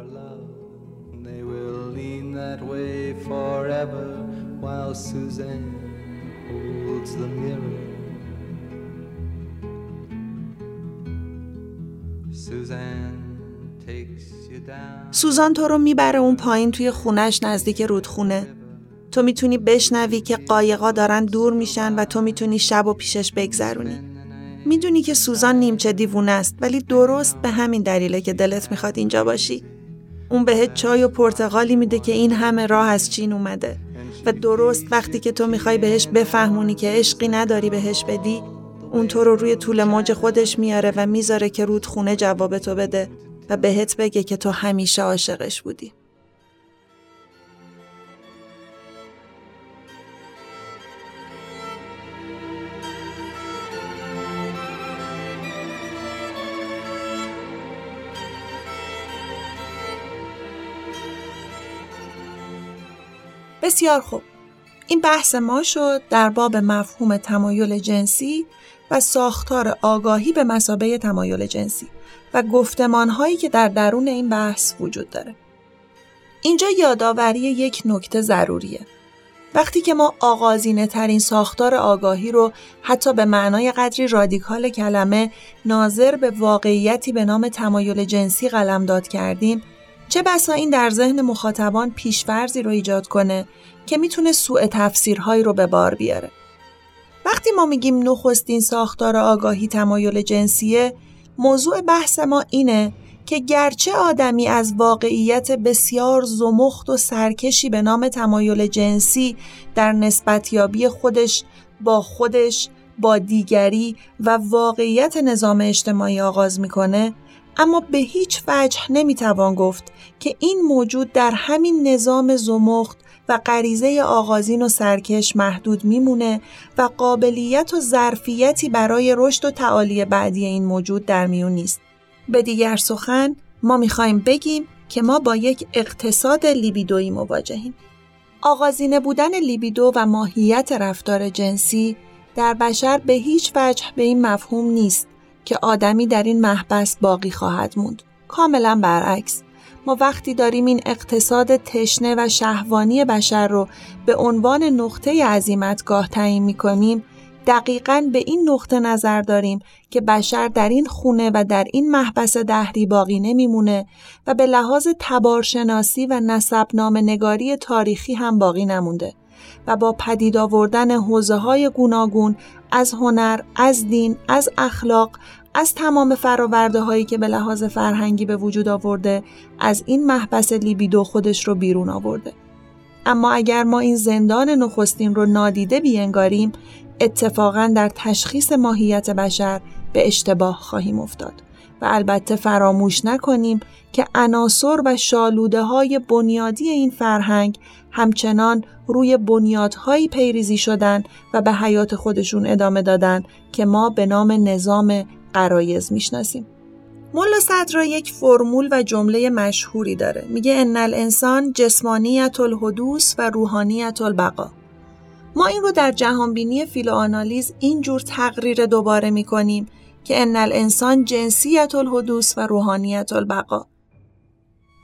سوزان تو رو می‌بره اون پایین توی خونش نزدیک رودخونه. تو می‌تونی بشنوی که قایقا دارن دور میشن و تو می‌تونی شب و پیشش بگذرونی. می‌دونی که سوزان نیمچه دیوونه است ولی درست به همین دلیله که دلت می‌خواد اینجا باشی. اون بهت چای و پرتغالی میده که این همه راه از چین اومده و درست وقتی که تو می‌خوای بهش بفهمونی که عشقی نداری بهش بدی اون تو رو روی طول موج خودش میاره و می‌ذاره که رودخونه جواب تو بده و بهت بگه که تو همیشه عاشقش بودی. بسیار خوب. این بحث ما شد در باب مفهوم تمایل جنسی و ساختار آگاهی به مسابه تمایل جنسی. و گفتمان هایی که در درون این بحث وجود داره. اینجا یادآوری یک نکته ضروریه. وقتی که ما آغازینه ترین ساختار آگاهی رو حتی به معنای قدری رادیکال کلمه ناظر به واقعیتی به نام تمایل جنسی قلمداد کردیم چه بسا این در ذهن مخاطبان پیشورزی رو ایجاد کنه که می‌تونه سوء تفسیرهایی رو به بار بیاره. وقتی ما میگیم نخستین ساختار آگاهی تمایل جنسیه موضوع بحث ما اینه که گرچه آدمی از واقعیت بسیار زمخت و سرکشی به نام تمایل جنسی در نسبتیابی خودش با خودش با دیگری و واقعیت نظام اجتماعی آغاز می‌کنه اما به هیچ وجه نمی‌توان گفت که این موجود در همین نظام زمخت و غریزه آغازین و سرکش محدود میمونه و قابلیت و ظرفیتی برای رشد و تعالی بعدی این موجود در میون نیست. به دیگر سخن ما می‌خوایم بگیم که ما با یک اقتصاد لیبیدویی مواجهیم. آغازینه بودن لیبیدو و ماهیت رفتار جنسی در بشر به هیچ وجه به این مفهوم نیست که آدمی در این محبس باقی خواهد موند. کاملا برعکس. ما وقتی داریم این اقتصاد تشنه و شهوانی بشر رو به عنوان نقطه عظیمتگاه تعیین می‌کنیم دقیقا به این نقطه نظر داریم که بشر در این خونه و در این محبس دهری باقی نمیمونه و به لحاظ تبارشناسی و نسب نگاری تاریخی هم باقی نمونده و با پدید آوردن حوزه های گوناگون از هنر، از دین، از اخلاق، از تمام فراورده هایی که به لحاظ فرهنگی به وجود آورده از این محبس لیبیدو خودش رو بیرون آورده. اما اگر ما این زندان نخستین رو نادیده بینگاریم اتفاقا در تشخیص ماهیت بشر به اشتباه خواهیم افتاد و البته فراموش نکنیم که عناصر و شالوده های بنیادی این فرهنگ همچنان روی بنیادهایی پیریزی شدن و به حیات خودشون ادامه دادن که ما به نام نظام قرایز می‌شناسیم. ملا صدرا یک فرمول و جمله مشهوری داره. میگه ان الانسان جسمانیت الحدوث و روحانیت البقا ما این رو در جهانبینی فیلوآنالیز اینجور تقریر دوباره می‌کنیم که ان الانسان جنسیت الحدوث و روحانیت البقا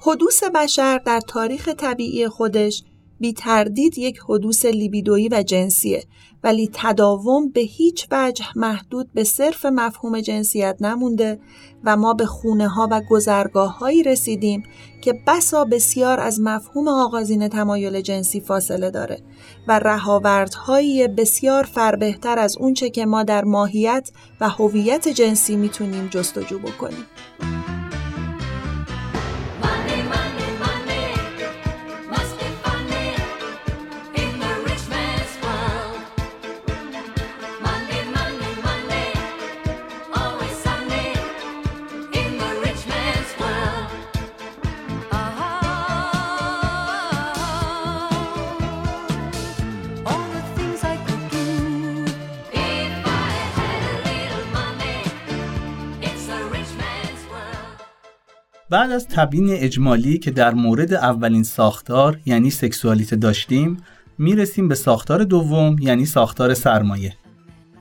حدوث بشر در تاریخ طبیعی خودش بی تردید یک حدوث لیبیدویی و جنسیه. ولی تداوم به هیچ وجه محدود به صرف مفهوم جنسیت نمونده و ما به خونه ها و گذرگاه هایی رسیدیم که بسا بسیار از مفهوم آغازین تمایل جنسی فاصله داره و رهاوردهایی بسیار فربهتر از اونچه که ما در ماهیت و هویت جنسی می‌تونیم جستجو بکنیم. بعد از تبیین اجمالی که در مورد اولین ساختار یعنی سکسوالیته داشتیم می‌رسیم به ساختار دوم یعنی ساختار سرمایه.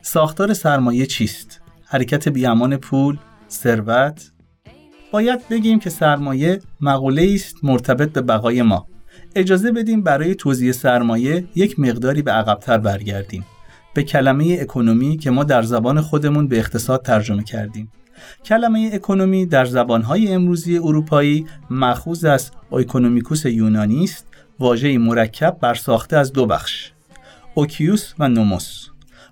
ساختار سرمایه چیست؟ حرکت بیامان پول، ثروت. باید بگیم که سرمایه مقوله است مرتبط به بقای ما. اجازه بدیم برای توضیح سرمایه یک مقداری به عقبتر برگردیم. به کلمه اکنومی که ما در زبان خودمون به اقتصاد ترجمه کردیم. کلمه economy در زبانهای امروزی اروپایی مأخوذ از اکونومیکوس یونانی است واژه‌ای مرکب برساخته از دو بخش اویکوس و نوموس.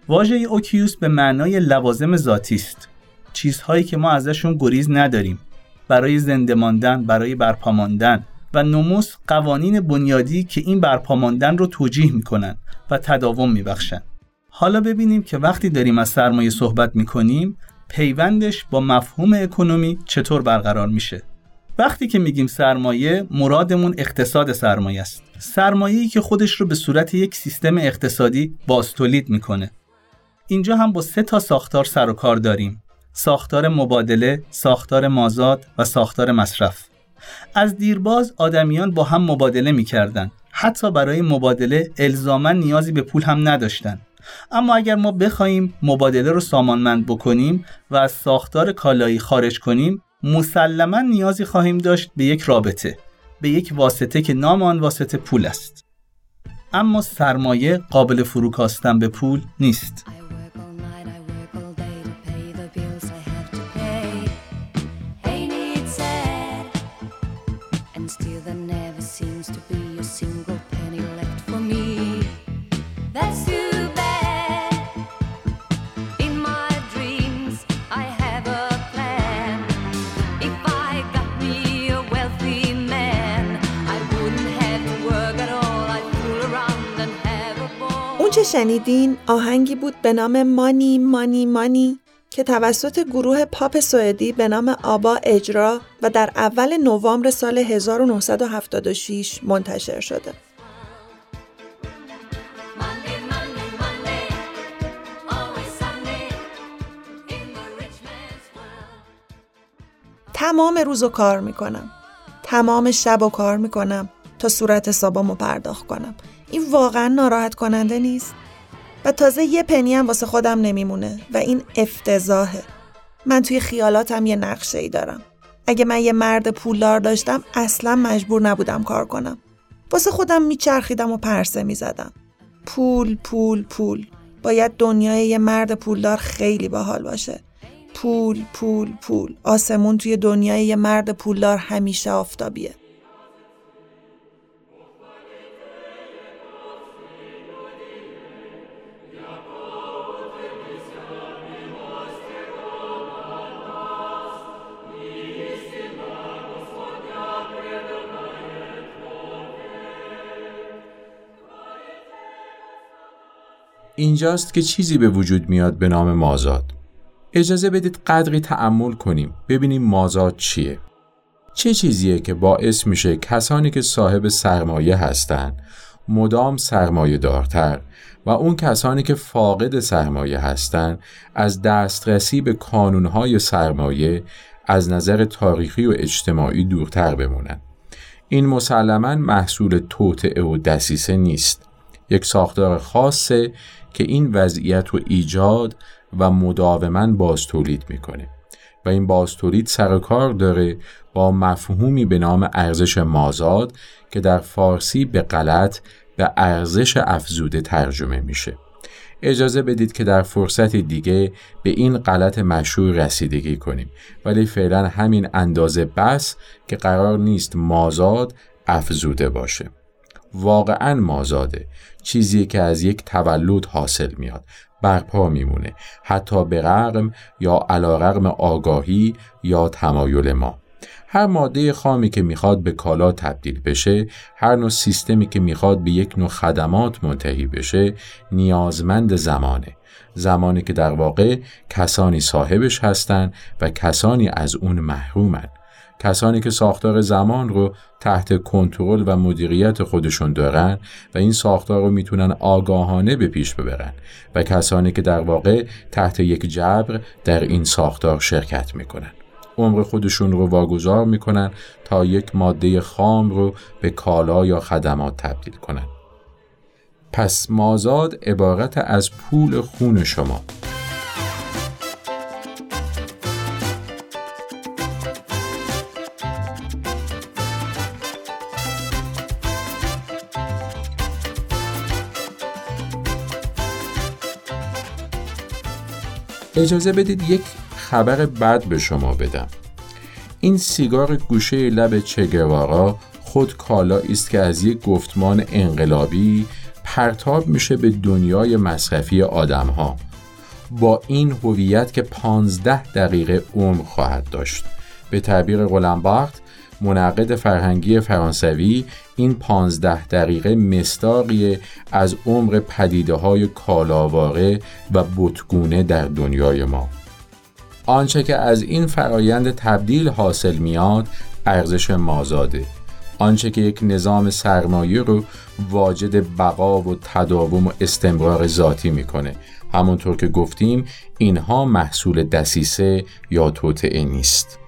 واژه اویکوس به معنای لوازم ذاتی است چیزهایی که ما ازشون گریز نداریم برای زنده ماندن برای برپا ماندن. و نوموس قوانین بنیادی که این برپا ماندن رو توجیه می‌کنن و تداوم میبخشن. حالا ببینیم که وقتی داریم از سرمایه صحبت می‌کنیم پیوندش با مفهوم اکنومی چطور برقرار میشه؟ وقتی که میگیم سرمایه مرادمون اقتصاد سرمایه است. سرمایه‌ای که خودش رو به صورت یک سیستم اقتصادی باستولید می‌کنه. اینجا هم با سه تا ساختار سر و کار داریم. ساختار مبادله، ساختار مازاد و ساختار مصرف. از دیرباز آدمیان با هم مبادله می‌کردند حتی برای مبادله الزاما نیازی به پول هم نداشتن. اما اگر ما بخواهیم مبادله رو سامانمند بکنیم و از ساختار کالایی خارج کنیم مسلما نیازی خواهیم داشت به یک رابطه به یک واسطه که نام آن واسطه پول است. اما سرمایه قابل فروکاستن به پول نیست. شنیدین آهنگی بود به نام مانی مانی مانی که توسط گروه پاپ سوئدی به نام آبا اجرا و در اول نوامبر سال 1976 منتشر شده. تمام روز و کار می‌کنم. تمام شب و کار می‌کنم تا صورت حسابامو پرداخت کنم. این واقعا ناراحت کننده نیست. و تازه یه پنی هم واسه خودم نمیمونه و این افتضاحه. من توی خیالاتم یه نقشه ای دارم. اگه من یه مرد پولدار داشتم اصلا مجبور نبودم کار کنم. واسه خودم میچرخیدم و پرسه می‌زدم. پول پول پول. باید دنیای یه مرد پولدار خیلی باحال باشه. پول پول پول. آسمون توی دنیای یه مرد پولدار همیشه آفتابیه. اینجاست که چیزی به وجود میاد به نام مازاد. اجازه بدید قدری تعمل کنیم ببینیم مازاد چیه. چه چیزیه که باعث میشه کسانی که صاحب سرمایه هستند مدام سرمایه دارتر و اون کسانی که فاقد سرمایه هستند از دسترسی به کانونهای سرمایه از نظر تاریخی و اجتماعی دورتر بمونن. این مسلما محصول توطعه و دسیسه نیست. یک ساختار خاصه که این وضعیت رو ایجاد و مداوما باز تولید می‌کنه. و این باز تولید سر کار داره با مفهومی به نام ارزش مازاد که در فارسی به غلط به ارزش افزوده ترجمه میشه. اجازه بدید که در فرصت دیگه به این غلط مشهور رسیدگی کنیم. ولی فعلا همین اندازه بس که قرار نیست مازاد افزوده باشه. واقعا مازاده. چیزی که از یک تولد حاصل میاد برپا میمونه حتی به رغم یا علا رغم آگاهی یا تمایل ما. هر ماده خامی که می‌خواد به کالا تبدیل بشه هر نوع سیستمی که می‌خواد به یک نوع خدمات منتهی بشه نیازمند زمانه. زمانی که در واقع کسانی صاحبش هستند و کسانی از اون محرومن. کسانی که ساختار زمان رو تحت کنترل و مدیریت خودشون دارن و این ساختار رو می‌تونن آگاهانه به پیش ببرن و کسانی که در واقع تحت یک جبر در این ساختار شرکت می‌کنن. عمر خودشون رو واگذار می‌کنن تا یک ماده خام رو به کالا یا خدمات تبدیل کنن. پس مازاد عبارت از پول خون شما. اجازه بدید یک خبر بد به شما بدم. این سیگار گوشه لب چگوارا خود کالا است که از یک گفتمان انقلابی پرتاب میشه به دنیای مصرفی آدم ها با این هویت که 15 دقیقه عمر خواهد داشت. به تعبیر غلمباخت منعقد فرهنگی فرانسوی این پانزده دقیقه مستاقی از عمر پدیده های کالاواره و بتگونه در دنیای ما. آنچه که از این فرایند تبدیل حاصل میاد ارزش مازاده. آنچه که یک نظام سرمایه رو واجد بقا و تداوم و استمرار ذاتی می‌کنه. همونطور که گفتیم اینها محصول دسیسه یا توطعه نیست.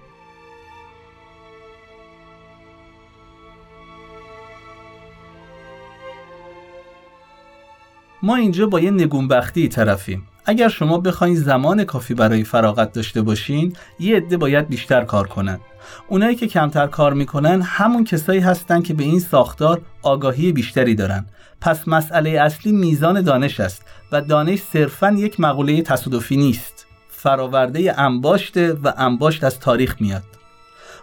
ما اینجا با یه نگونبختی طرفیم. اگر شما بخواین زمان کافی برای فراغت داشته باشین یه عده باید بیشتر کار کنن. اونایی که کمتر کار می‌کنن همون کسایی هستن که به این ساختار آگاهی بیشتری دارن. پس مسئله اصلی میزان دانش است و دانش صرفا یک مقوله تصادفی نیست. فراورده انباشته و انباشت از تاریخ میاد.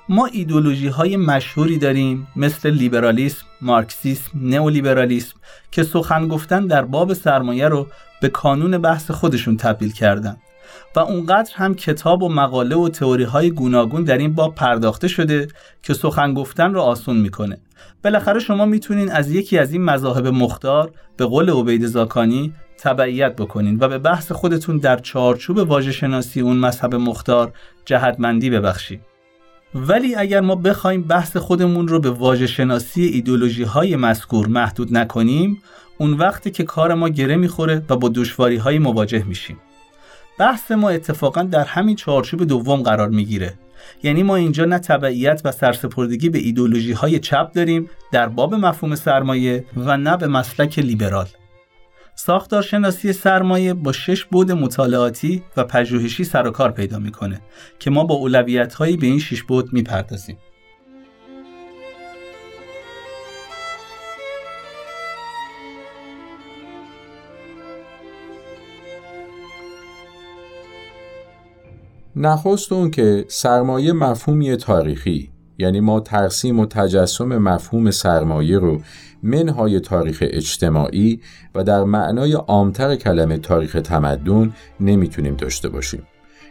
ما ایدولوژی های مشهوری داریم مثل لیبرالیسم، مارکسیسم، نئولیبرالیسم که سخن گفتن در باب سرمایه رو به کانون بحث خودشون تبدیل کردن. و اونقدر هم کتاب و مقاله و تئوری های گوناگون در این باب پرداخته شده که سخن گفتن رو آسون می‌کنه. بالاخره شما می‌تونین از یکی از این مذاهب مختار به قول عبید زاکانی تبعیت بکنین و به بحث خودتون در چارچوب واژه شناسی اون مذهب مختار جهتمندی ببخشید. ولی اگر ما بخوایم بحث خودمون رو به واژه شناسی ایدولوژی های مذکور محدود نکنیم اون وقتی که کار ما گره می‌خوره و با دشواری های مواجه میشیم. بحث ما اتفاقا در همین چارچوب دوم قرار می‌گیره. یعنی ما اینجا نه تبعیت و سرسپردگی به ایدولوژی های چپ داریم در باب مفهوم سرمایه و نه به مسلک لیبرال. ساختارشناسی سرمایه با شش بود مطالعاتی و پژوهشی سر و کار پیدا می‌کنه که ما با اولویت هایی به این شش بود می‌پردازیم. نخست اون که سرمایه مفهومی تاریخی یعنی ما ترسیم و تجسم مفهوم سرمایه رو منهای تاریخ اجتماعی و در معنای عامتر کلمه تاریخ تمدن نمی‌تونیم داشته باشیم.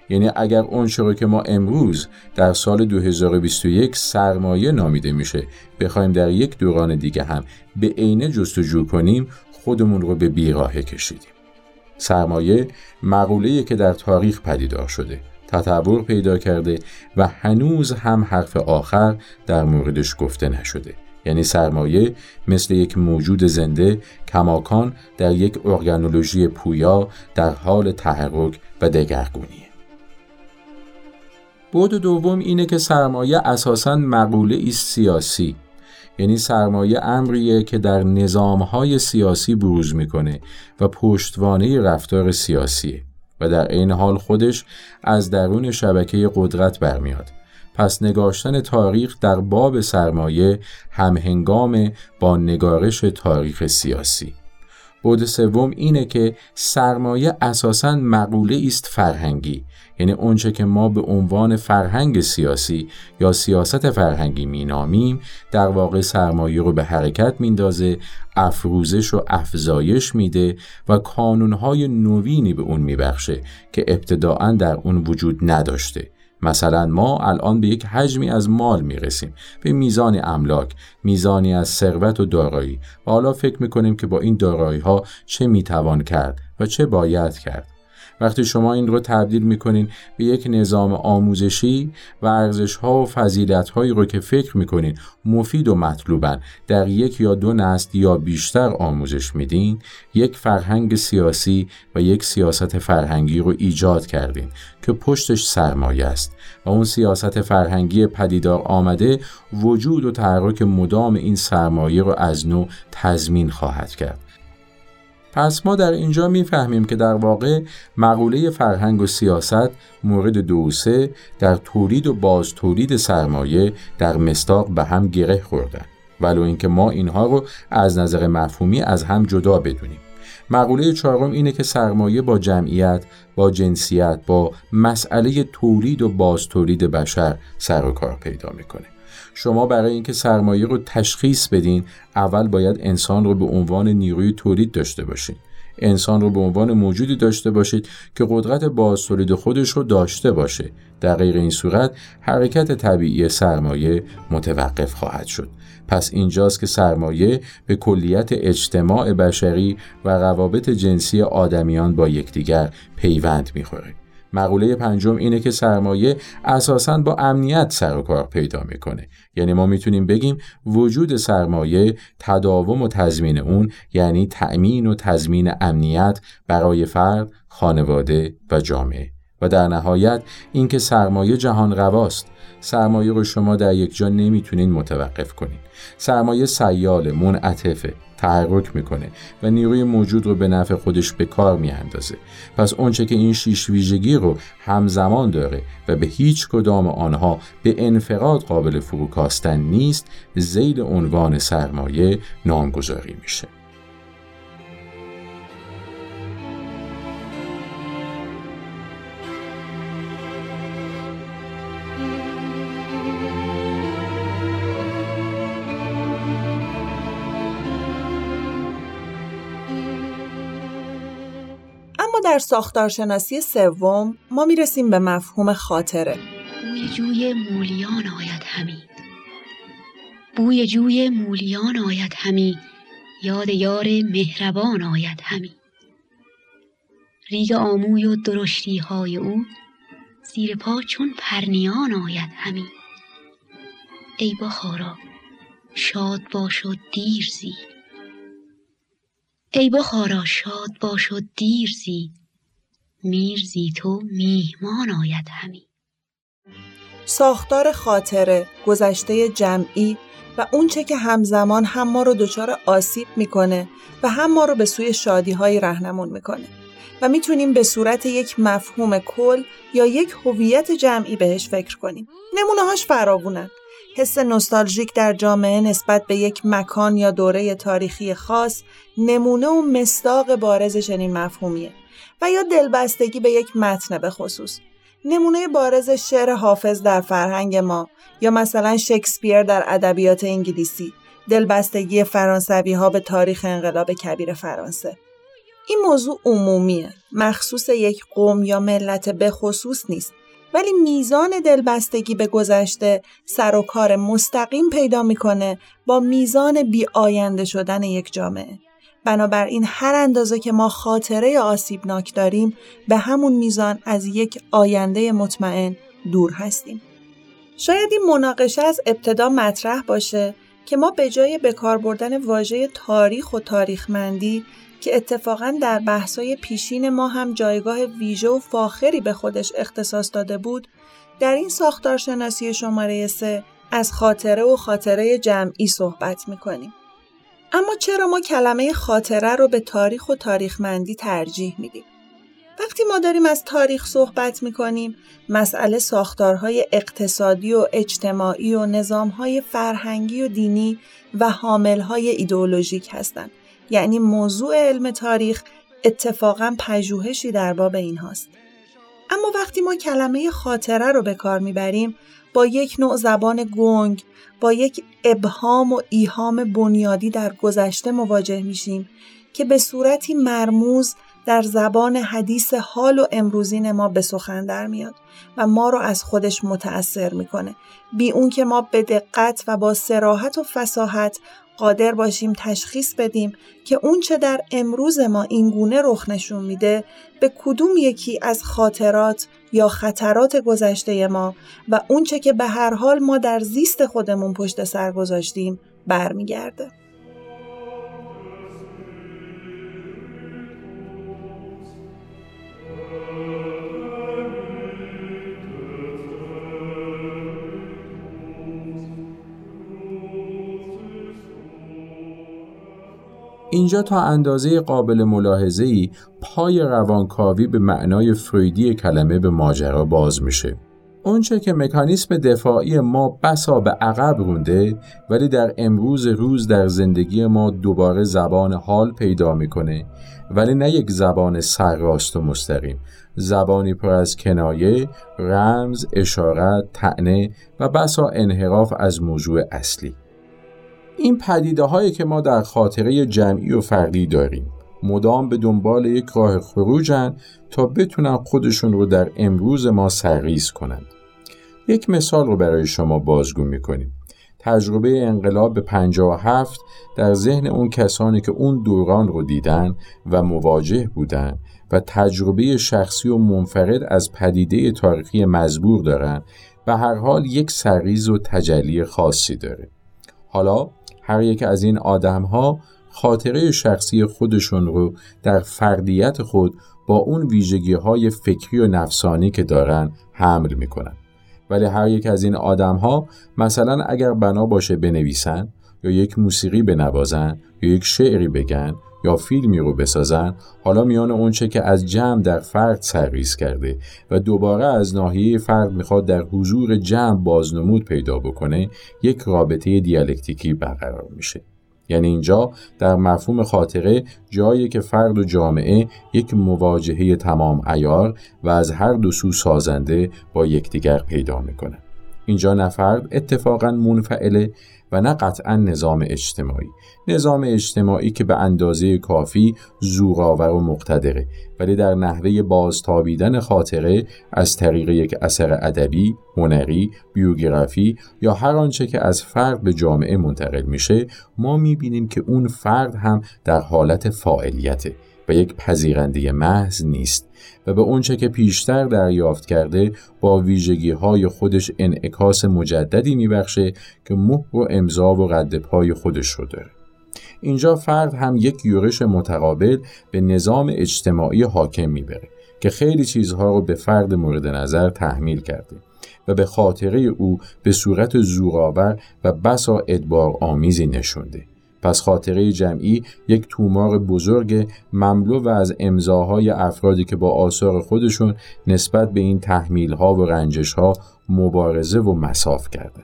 یعنی اگر اون رو که ما امروز در سال 2021 سرمایه نامیده میشه بخوایم در یک دوران دیگه هم به عینه جستجو کنیم خودمون رو به بیراهه کشیدیم. سرمایه مقوله‌ای که در تاریخ پدیدار شده تطور پیدا کرده و هنوز هم حرف آخر در موردش گفته نشده. یعنی سرمایه مثل یک موجود زنده کماکان در یک ارگانولوژی پویا در حال تحرک و دگرگونیه بود دوم اینه که سرمایه اساساً مقوله است سیاسی. یعنی سرمایه امریه که در نظامهای سیاسی بروز می‌کنه و پشتوانه رفتار سیاسیه و در عین حال خودش از درون شبکه قدرت برمیاد. پس نگاشتن تاریخ در باب سرمایه همهنگام با نگارش تاریخ سیاسی. بود سوم اینه که سرمایه اساساً مقوله است فرهنگی یعنی اونچه که ما به عنوان فرهنگ سیاسی یا سیاست فرهنگی مینامیم در واقع سرمایه رو به حرکت میندازه افروزش و افزایش میده و کانونهای نوینی به اون میبخشه که ابتداعا در اون وجود نداشته. مثلا ما الان به یک حجمی از مال می‌رسیم به میزان املاک میزانی از ثروت و دارایی. و حالا فکر می‌کنیم که با این دارایی ها چه می‌توان کرد و چه باید کرد. وقتی شما این رو تبدیل می‌کنین به یک نظام آموزشی و ارزش ها و فضیلت هایی رو که فکر می‌کنین مفید و مطلوبن در یک یا دو نسل یا بیشتر آموزش میدین یک فرهنگ سیاسی و یک سیاست فرهنگی رو ایجاد کردین که پشتش سرمایه است و اون سیاست فرهنگی پدیدار آمده وجود و تحرک مدام این سرمایه رو از نو تضمین خواهد کرد. پس ما در اینجا می‌فهمیم که در واقع مقوله فرهنگ و سیاست مورد دو سه در تولید و باز تولید سرمایه در مستاق به هم گره خوردن ولو اینکه ما اینها رو از نظر مفهومی از هم جدا بدونیم. مقوله چهارم اینه که سرمایه با جمعیت با جنسیت با مسئله تولید و باز تولید بشر سر و کار پیدا می‌کنه. شما برای اینکه سرمایه رو تشخیص بدین اول باید انسان رو به عنوان نیروی تولید داشته باشین. انسان رو به عنوان موجودی داشته باشید که قدرت بازتولید خودش رو داشته باشه. در غیر این صورت حرکت طبیعی سرمایه متوقف خواهد شد. پس اینجاست که سرمایه به کلیت اجتماع بشری و روابط جنسی آدمیان با یکدیگر پیوند می‌خوره. مقوله پنجم اینه که سرمایه اساساً با امنیت سر و کار پیدا می‌کنه. یعنی ما می‌تونیم بگیم وجود سرمایه تداوم و تضمین اون یعنی تأمین و تضمین امنیت برای فرد، خانواده و جامعه. و در نهایت اینکه سرمایه جهان رواست. سرمایه رو شما در یک جا نمی‌تونین متوقف کنین. سرمایه سیال منعطفه تحرک می‌کنه و نیروی موجود رو به نفع خودش به کار میاندازه. پس اونچه که این شیش ویژگی رو همزمان داره و به هیچ کدام آنها به انفراد قابل فروکاستن نیست زیل عنوان سرمایه نامگذاری میشه. در ساختارشناسی سوم ما می‌رسیم به مفهوم خاطره. بوی جوی مولیان آید همی. بوی جوی مولیان آید همی. یاد یار مهربان آید همی. ریگ آموی و درشتی های او زیر پا چون پرنیان آید همی. ای بخارا شاد باش و دیر زی. ای بخارا شاد باش و دیر زی. میرزی تو میهمان آید همی. ساختار خاطره گذشته جمعی و اونچه که همزمان هم ما رو دچار آسیب می‌کنه و هم ما رو به سوی شادی های رهنمون می‌کنه و می‌تونیم به صورت یک مفهوم کل یا یک هویت جمعی بهش فکر کنیم. نمونه هاش فراوونن. حس نوستالژیک در جامعه نسبت به یک مکان یا دوره تاریخی خاص نمونه و مستاق بارز چنین مفهومیه. یا دلبستگی به یک متن به خصوص. نمونه بارز شعر حافظ در فرهنگ ما یا مثلا شکسپیر در ادبیات انگلیسی دلبستگی فرانسوی ها به تاریخ انقلاب کبیر فرانسه. این موضوع عمومیه مخصوص یک قوم یا ملت به خصوص نیست ولی میزان دلبستگی به گذشته سر و کار مستقیم پیدا می‌کنه با میزان بی آینده شدن یک جامعه. بنابراین هر اندازه که ما خاطره آسیبناک داریم به همون میزان از یک آینده مطمئن دور هستیم. شاید این مناقشه از ابتدا مطرح باشه که ما به جای به کار بردن واژه تاریخ و تاریخمندی که اتفاقا در بحثای پیشین ما هم جایگاه ویژه و فاخری به خودش اختصاص داده بود در این ساختارشناسی شماره سه از خاطره و خاطره جمعی صحبت می‌کنیم. اما چرا ما کلمه خاطره رو به تاریخ و تاریخمندی ترجیح میدیم؟ وقتی ما داریم از تاریخ صحبت می‌کنیم مسئله ساختارهای اقتصادی و اجتماعی و نظامهای فرهنگی و دینی و حاملهای ایدئولوژیک هستند یعنی موضوع علم تاریخ اتفاقا پژوهشی در باب این هاست. اما وقتی ما کلمه خاطره رو به کار می‌بریم با یک نوع زبان گنگ با یک ابهام و ایهام بنیادی در گذشته مواجه میشیم که به صورتی مرموز در زبان حدیث حال و امروزین ما به سخن در میاد و ما رو از خودش متأثر می‌کنه. بی اون که ما به دقت و با سراحت و فساحت قادر باشیم تشخیص بدیم که اون چه در امروز ما این گونه رخ نشون میده به کدوم یکی از خاطرات یا خطرات گذشته ما و اون چه که به هر حال ما در زیست خودمون پشت سر گذاشتیم برمیگرده. اینجا تا اندازه قابل ملاحظه ای پای روانکاوی به معنای فرویدی کلمه به ماجرا باز میشه. اونچه که مکانیسم دفاعی ما بسا به عقب رونده ولی در امروز روز در زندگی ما دوباره زبان حال پیدا می‌کنه. ولی نه یک زبان سرراست و مستقیم. زبانی پر از کنایه، رمز، اشارت، تعنه و بسا انحراف از موضوع اصلی. این پدیده هایی که ما در خاطره جمعی و فردی داریم مدام به دنبال یک راه خروجن تا بتونن خودشون رو در امروز ما سرریز کنند. یک مثال رو برای شما بازگو می‌کنیم. تجربه انقلاب به 57 در ذهن اون کسانی که اون دوران رو دیدن و مواجه بودن و تجربه شخصی و منفرد از پدیده تاریخی مزبور دارن به هر حال یک سرریز و تجلی خاصی داره. حالا هر یک از این آدم ها خاطره شخصی خودشون رو در فردیت خود با اون ویژگی های فکری و نفسانی که دارن حمل می‌کنن. ولی هر یک از این آدم ها مثلا اگر بنا باشه بنویسن یا یک موسیقی بنوازن یا یک شعری بگن یا فیلمی رو بسازن حالا میان اونچه که از جمع در فرد سرریز کرده و دوباره از ناحیه فرد می‌خواد در حضور جمع بازنمود پیدا بکنه یک رابطه دیالکتیکی برقرار میشه. یعنی اینجا در مفهوم خاطره جایی که فرد و جامعه یک مواجهه تمام ایار و از هر دو سو سازنده با یکدیگر پیدا می‌کنه اینجا نه فرد اتفاقا منفعله نه قطعا نظام اجتماعی. نظام اجتماعی که به اندازه کافی زورآور و مقتدره. ولی در نحوه بازتابیدن خاطره از طریق یک اثر ادبی، هنری، بیوگرافی یا هر آنچه که از فرد به جامعه منتقل میشه ما می‌بینیم که اون فرد هم در حالت فاعلیته. و یک پذیرنده محض نیست و به اونچه که پیشتر دریافت کرده با ویژگی های خودش انعکاس مجددی میبخشه که مهر و امضا و رد پای خودش رو داره. اینجا فرد هم یک یورش متقابل به نظام اجتماعی حاکم می‌بره که خیلی چیزها رو به فرد مورد نظر تحمیل کرده و به خاطره او به صورت زورآور و بسا ادبار آمیزی نشونده پس خاطره جمعی یک تومار بزرگ مملو و از امضاهای افرادی که با آثار خودشون نسبت به این تحمیل ها و رنجش ها مبارزه و مساف کرده.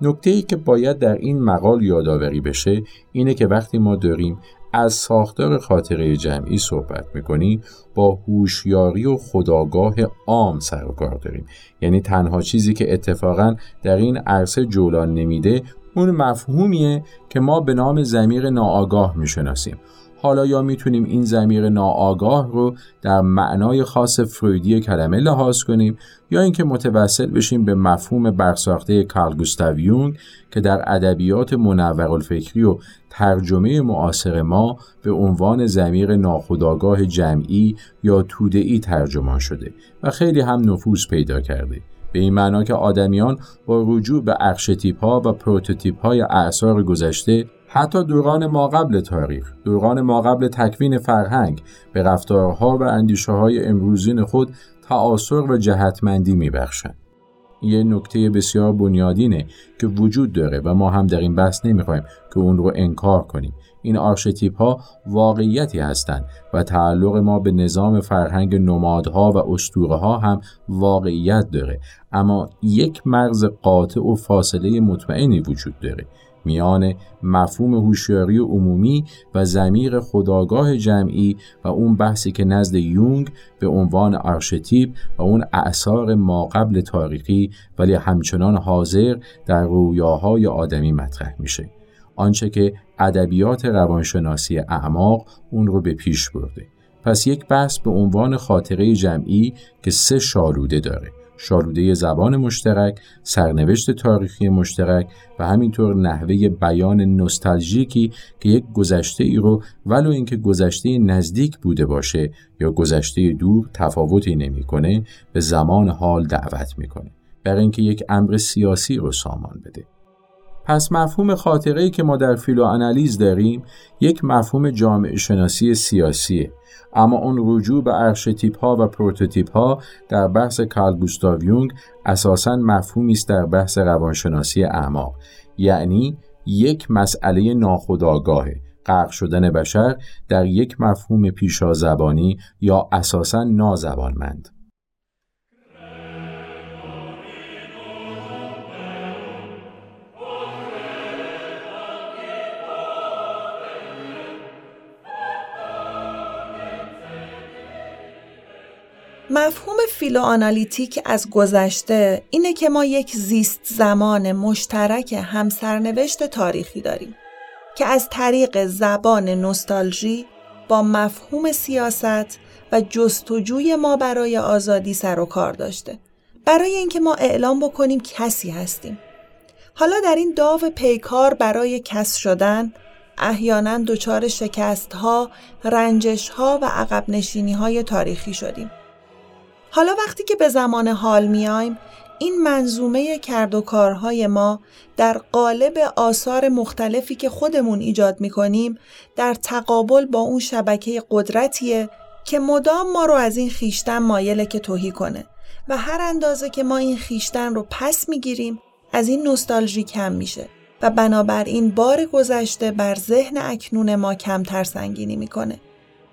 نکته ای که باید در این مقال یادآوری بشه اینه که وقتی ما داریم از ساختار خاطره جمعی صحبت می‌کنیم با هوشیاری و خداگاه عام سر و کار داریم. یعنی تنها چیزی که اتفاقا در این عرصه جولان نمیده اون مفهومیه که ما به نام زمیر ناآگاه می‌شناسیم. حالا یا می‌تونیم این زمیر ناآگاه رو در معنای خاص فرویدی کلمه لحاظ کنیم یا اینکه متوسل بشیم به مفهوم برساخته کارل گوستاو یونگ که در ادبیات منور الفکری و ترجمه معاصر ما به عنوان ضمیر ناخودآگاه جمعی یا توده‌ای ترجمان شده و خیلی هم نفوذ پیدا کرده. به این معنا که آدمیان با رجوع به archétype ها و prototype های اعصار گذشته حتی دوران ما قبل تاریخ، دوران ما قبل تکوین فرهنگ به رفتارها و اندیشه های امروزین خود تعاصر و جهتمندی میبخشند. یه نکته بسیار بنیادینه که وجود داره و ما هم در این بحث نمی‌خوایم که اون رو انکار کنیم. این آرشتیپ ها واقعیتی هستند و تعلق ما به نظام فرهنگ نمادها و اسطوره ها هم واقعیت داره اما یک مرز قاطع و فاصله مطمئنی وجود داره میان مفهوم هوشیاری عمومی و زمیر خداگاه جمعی و اون بحثی که نزد یونگ به عنوان آرشتیپ و اون اعثار ماقبل تاریخی ولی همچنان حاضر در رویاهای آدمی مطرح میشه. آنچه که ادبیات روانشناسی اعماق اون رو به پیش برده. پس یک بحث به عنوان خاطره جمعی که سه شالوده داره. شالوده زبان مشترک، سرنوشت تاریخی مشترک و همینطور نحوه بیان نوستالژیکی که یک گذشته ای رو ولو اینکه گذشته نزدیک بوده باشه یا گذشته دور تفاوتی نمی‌کنه به زمان حال دعوت می‌کنه. برای اینکه یک امر سیاسی رو سامان بده. پس مفهوم خاطره ای که ما در philoanalyse داریم یک مفهوم جامعه شناسی سیاسیه. اما اون رجوع به archétype ها و prototype ها در بحث کارل گوستاو یونگ اساسا مفهومی است در بحث روانشناسی اعماق. یعنی یک مسئله ناخودآگاهه. غرق شدن بشر در یک مفهوم پیشا زبانی یا اساسا نازبانمند. مفهوم فیلوآنالیتیک از گذشته اینه که ما یک زیست زمان مشترک همسرنوشت تاریخی داریم که از طریق زبان نوستالژی با مفهوم سیاست و جستجوی ما برای آزادی سر و کار داشته. برای اینکه ما اعلام بکنیم کسی هستیم. حالا در این داو پیکار برای کس شدن احیانا دچار شکست ها، رنجش ها و عقب نشینی های تاریخی شدیم. حالا وقتی که به زمان حال میایم این منظومه کرد و کارهای ما در قالب آثار مختلفی که خودمون ایجاد می‌کنیم در تقابل با اون شبکه قدرتیه که مدام ما رو از این خیشتن مایله که توهی کنه و هر اندازه که ما این خیشتن رو پس می‌گیریم از این نوستالژی کم میشه و بنابراین بار گذشته بر ذهن اکنون ما کمتر سنگینی می‌کنه.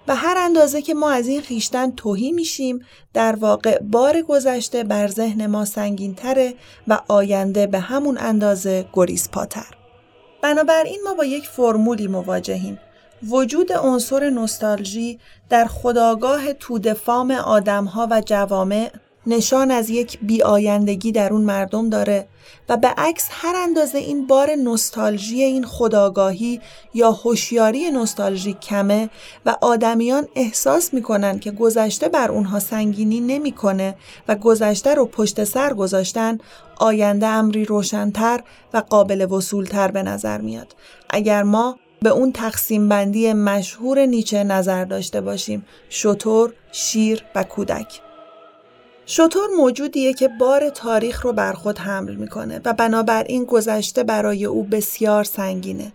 و هر اندازه که ما از این خیشتن توهی میشیم در واقع بار گذشته بر ذهن ما سنگینتره و آینده به همون اندازه گریز پاتر. بنابراین ما با یک فرمولی مواجهیم. وجود عنصر نوستالژی در خداگاه تودفام آدمها و جوامع نشان از یک بیایندگی در اون مردم داره و به عکس هر اندازه این بار نوستالژی این خداگاهی یا هوشیاری نوستالژی کمه و آدمیان احساس می‌کنن که گذشته بر اونها سنگینی نمی‌کنه و گذشته رو پشت سر گذاشتن آینده امری روشنتر و قابل وصولتر به نظر میاد. اگر ما به اون تقسیم بندی مشهور نیچه نظر داشته باشیم شطور، شیر و کودک. شطور موجودیه که بار تاریخ رو بر خود حمل می‌کنه و بنابراین گذشته برای او بسیار سنگینه.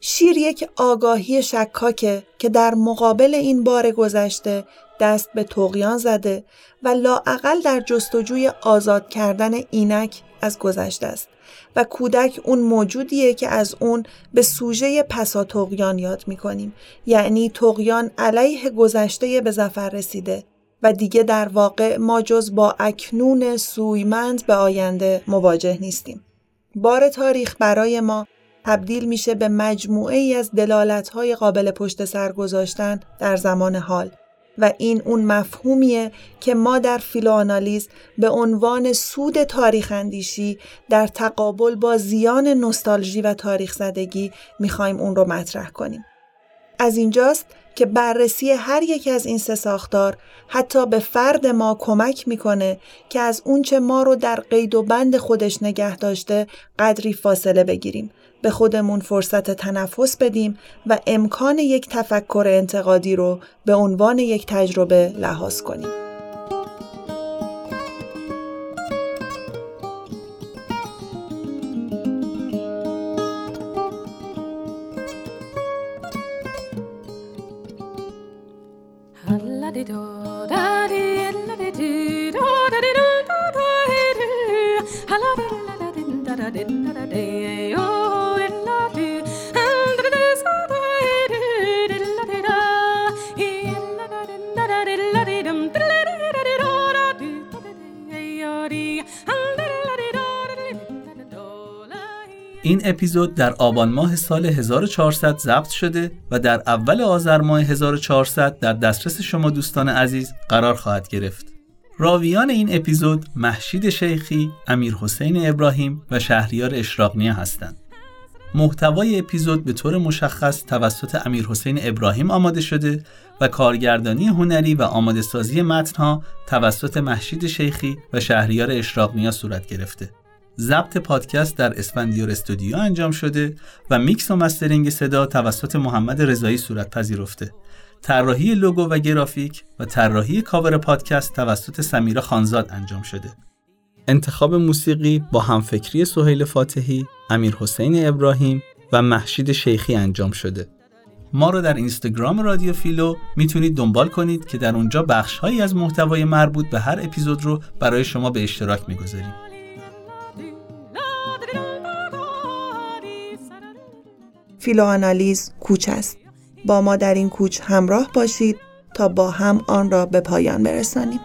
شیر یک آگاهی شکاکه که در مقابل این بار گذشته دست به تقیان زده و لاعقل در جستجوی آزاد کردن اینک از گذشته است و کودک اون موجودیه که از اون به سوژه پسا تقیان یاد می‌کنیم یعنی تقیان علیه گذشته به زفر رسیده و دیگه در واقع ما جز با اکنون سویمند به آینده مواجه نیستیم. بار تاریخ برای ما تبدیل میشه به مجموعه ای از های قابل پشت سر گذاشتن در زمان حال و این اون مفهومیه که ما در فیلوانالیز به عنوان سود تاریخ اندیشی در تقابل با زیان نوستالژی و تاریخ زدگی می‌خوایم اون رو مطرح کنیم. از اینجاست که بررسی هر یک از این سه ساختار حتی به فرد ما کمک می‌کنه که از اونچه ما رو در قید و بند خودش نگه داشته قدری فاصله بگیریم به خودمون فرصت تنفس بدیم و امکان یک تفکر انتقادی رو به عنوان یک تجربه لحاظ کنیم. اپیزود در آبان ماه سال 1400 ضبط شده و در اول آذر ماه 1400 در دسترس شما دوستان عزیز قرار خواهد گرفت. راویان این اپیزود محشید شیخی، امیر حسین ابراهیم و شهریار اشراقنیه هستند. محتوای اپیزود به طور مشخص توسط امیر حسین ابراهیم آماده شده و کارگردانی هنری و آماده سازی متنها توسط محشید شیخی و شهریار اشراقنیا صورت گرفته. ضبط پادکست در اسفندیار استودیو انجام شده و میکس و mastering صدا توسط محمد رضایی صورت پذیرفته. طراحی لوگو و گرافیک و طراحی کاور پادکست توسط سمیرا خانزاد انجام شده. انتخاب موسیقی با همفکری سهیل فاتحی، امیر حسین ابراهیم و مهشید شیخی انجام شده. ما رو در اینستاگرام رادیو فیلو می‌تونید دنبال کنید که در اونجا بخش هایی از محتوای مربوط به هر اپیزود رو برای شما به اشتراک می‌گذاریم. فیلوآنالیز کوچ است. با ما در این کوچ همراه باشید تا با هم آن را به پایان برسانیم.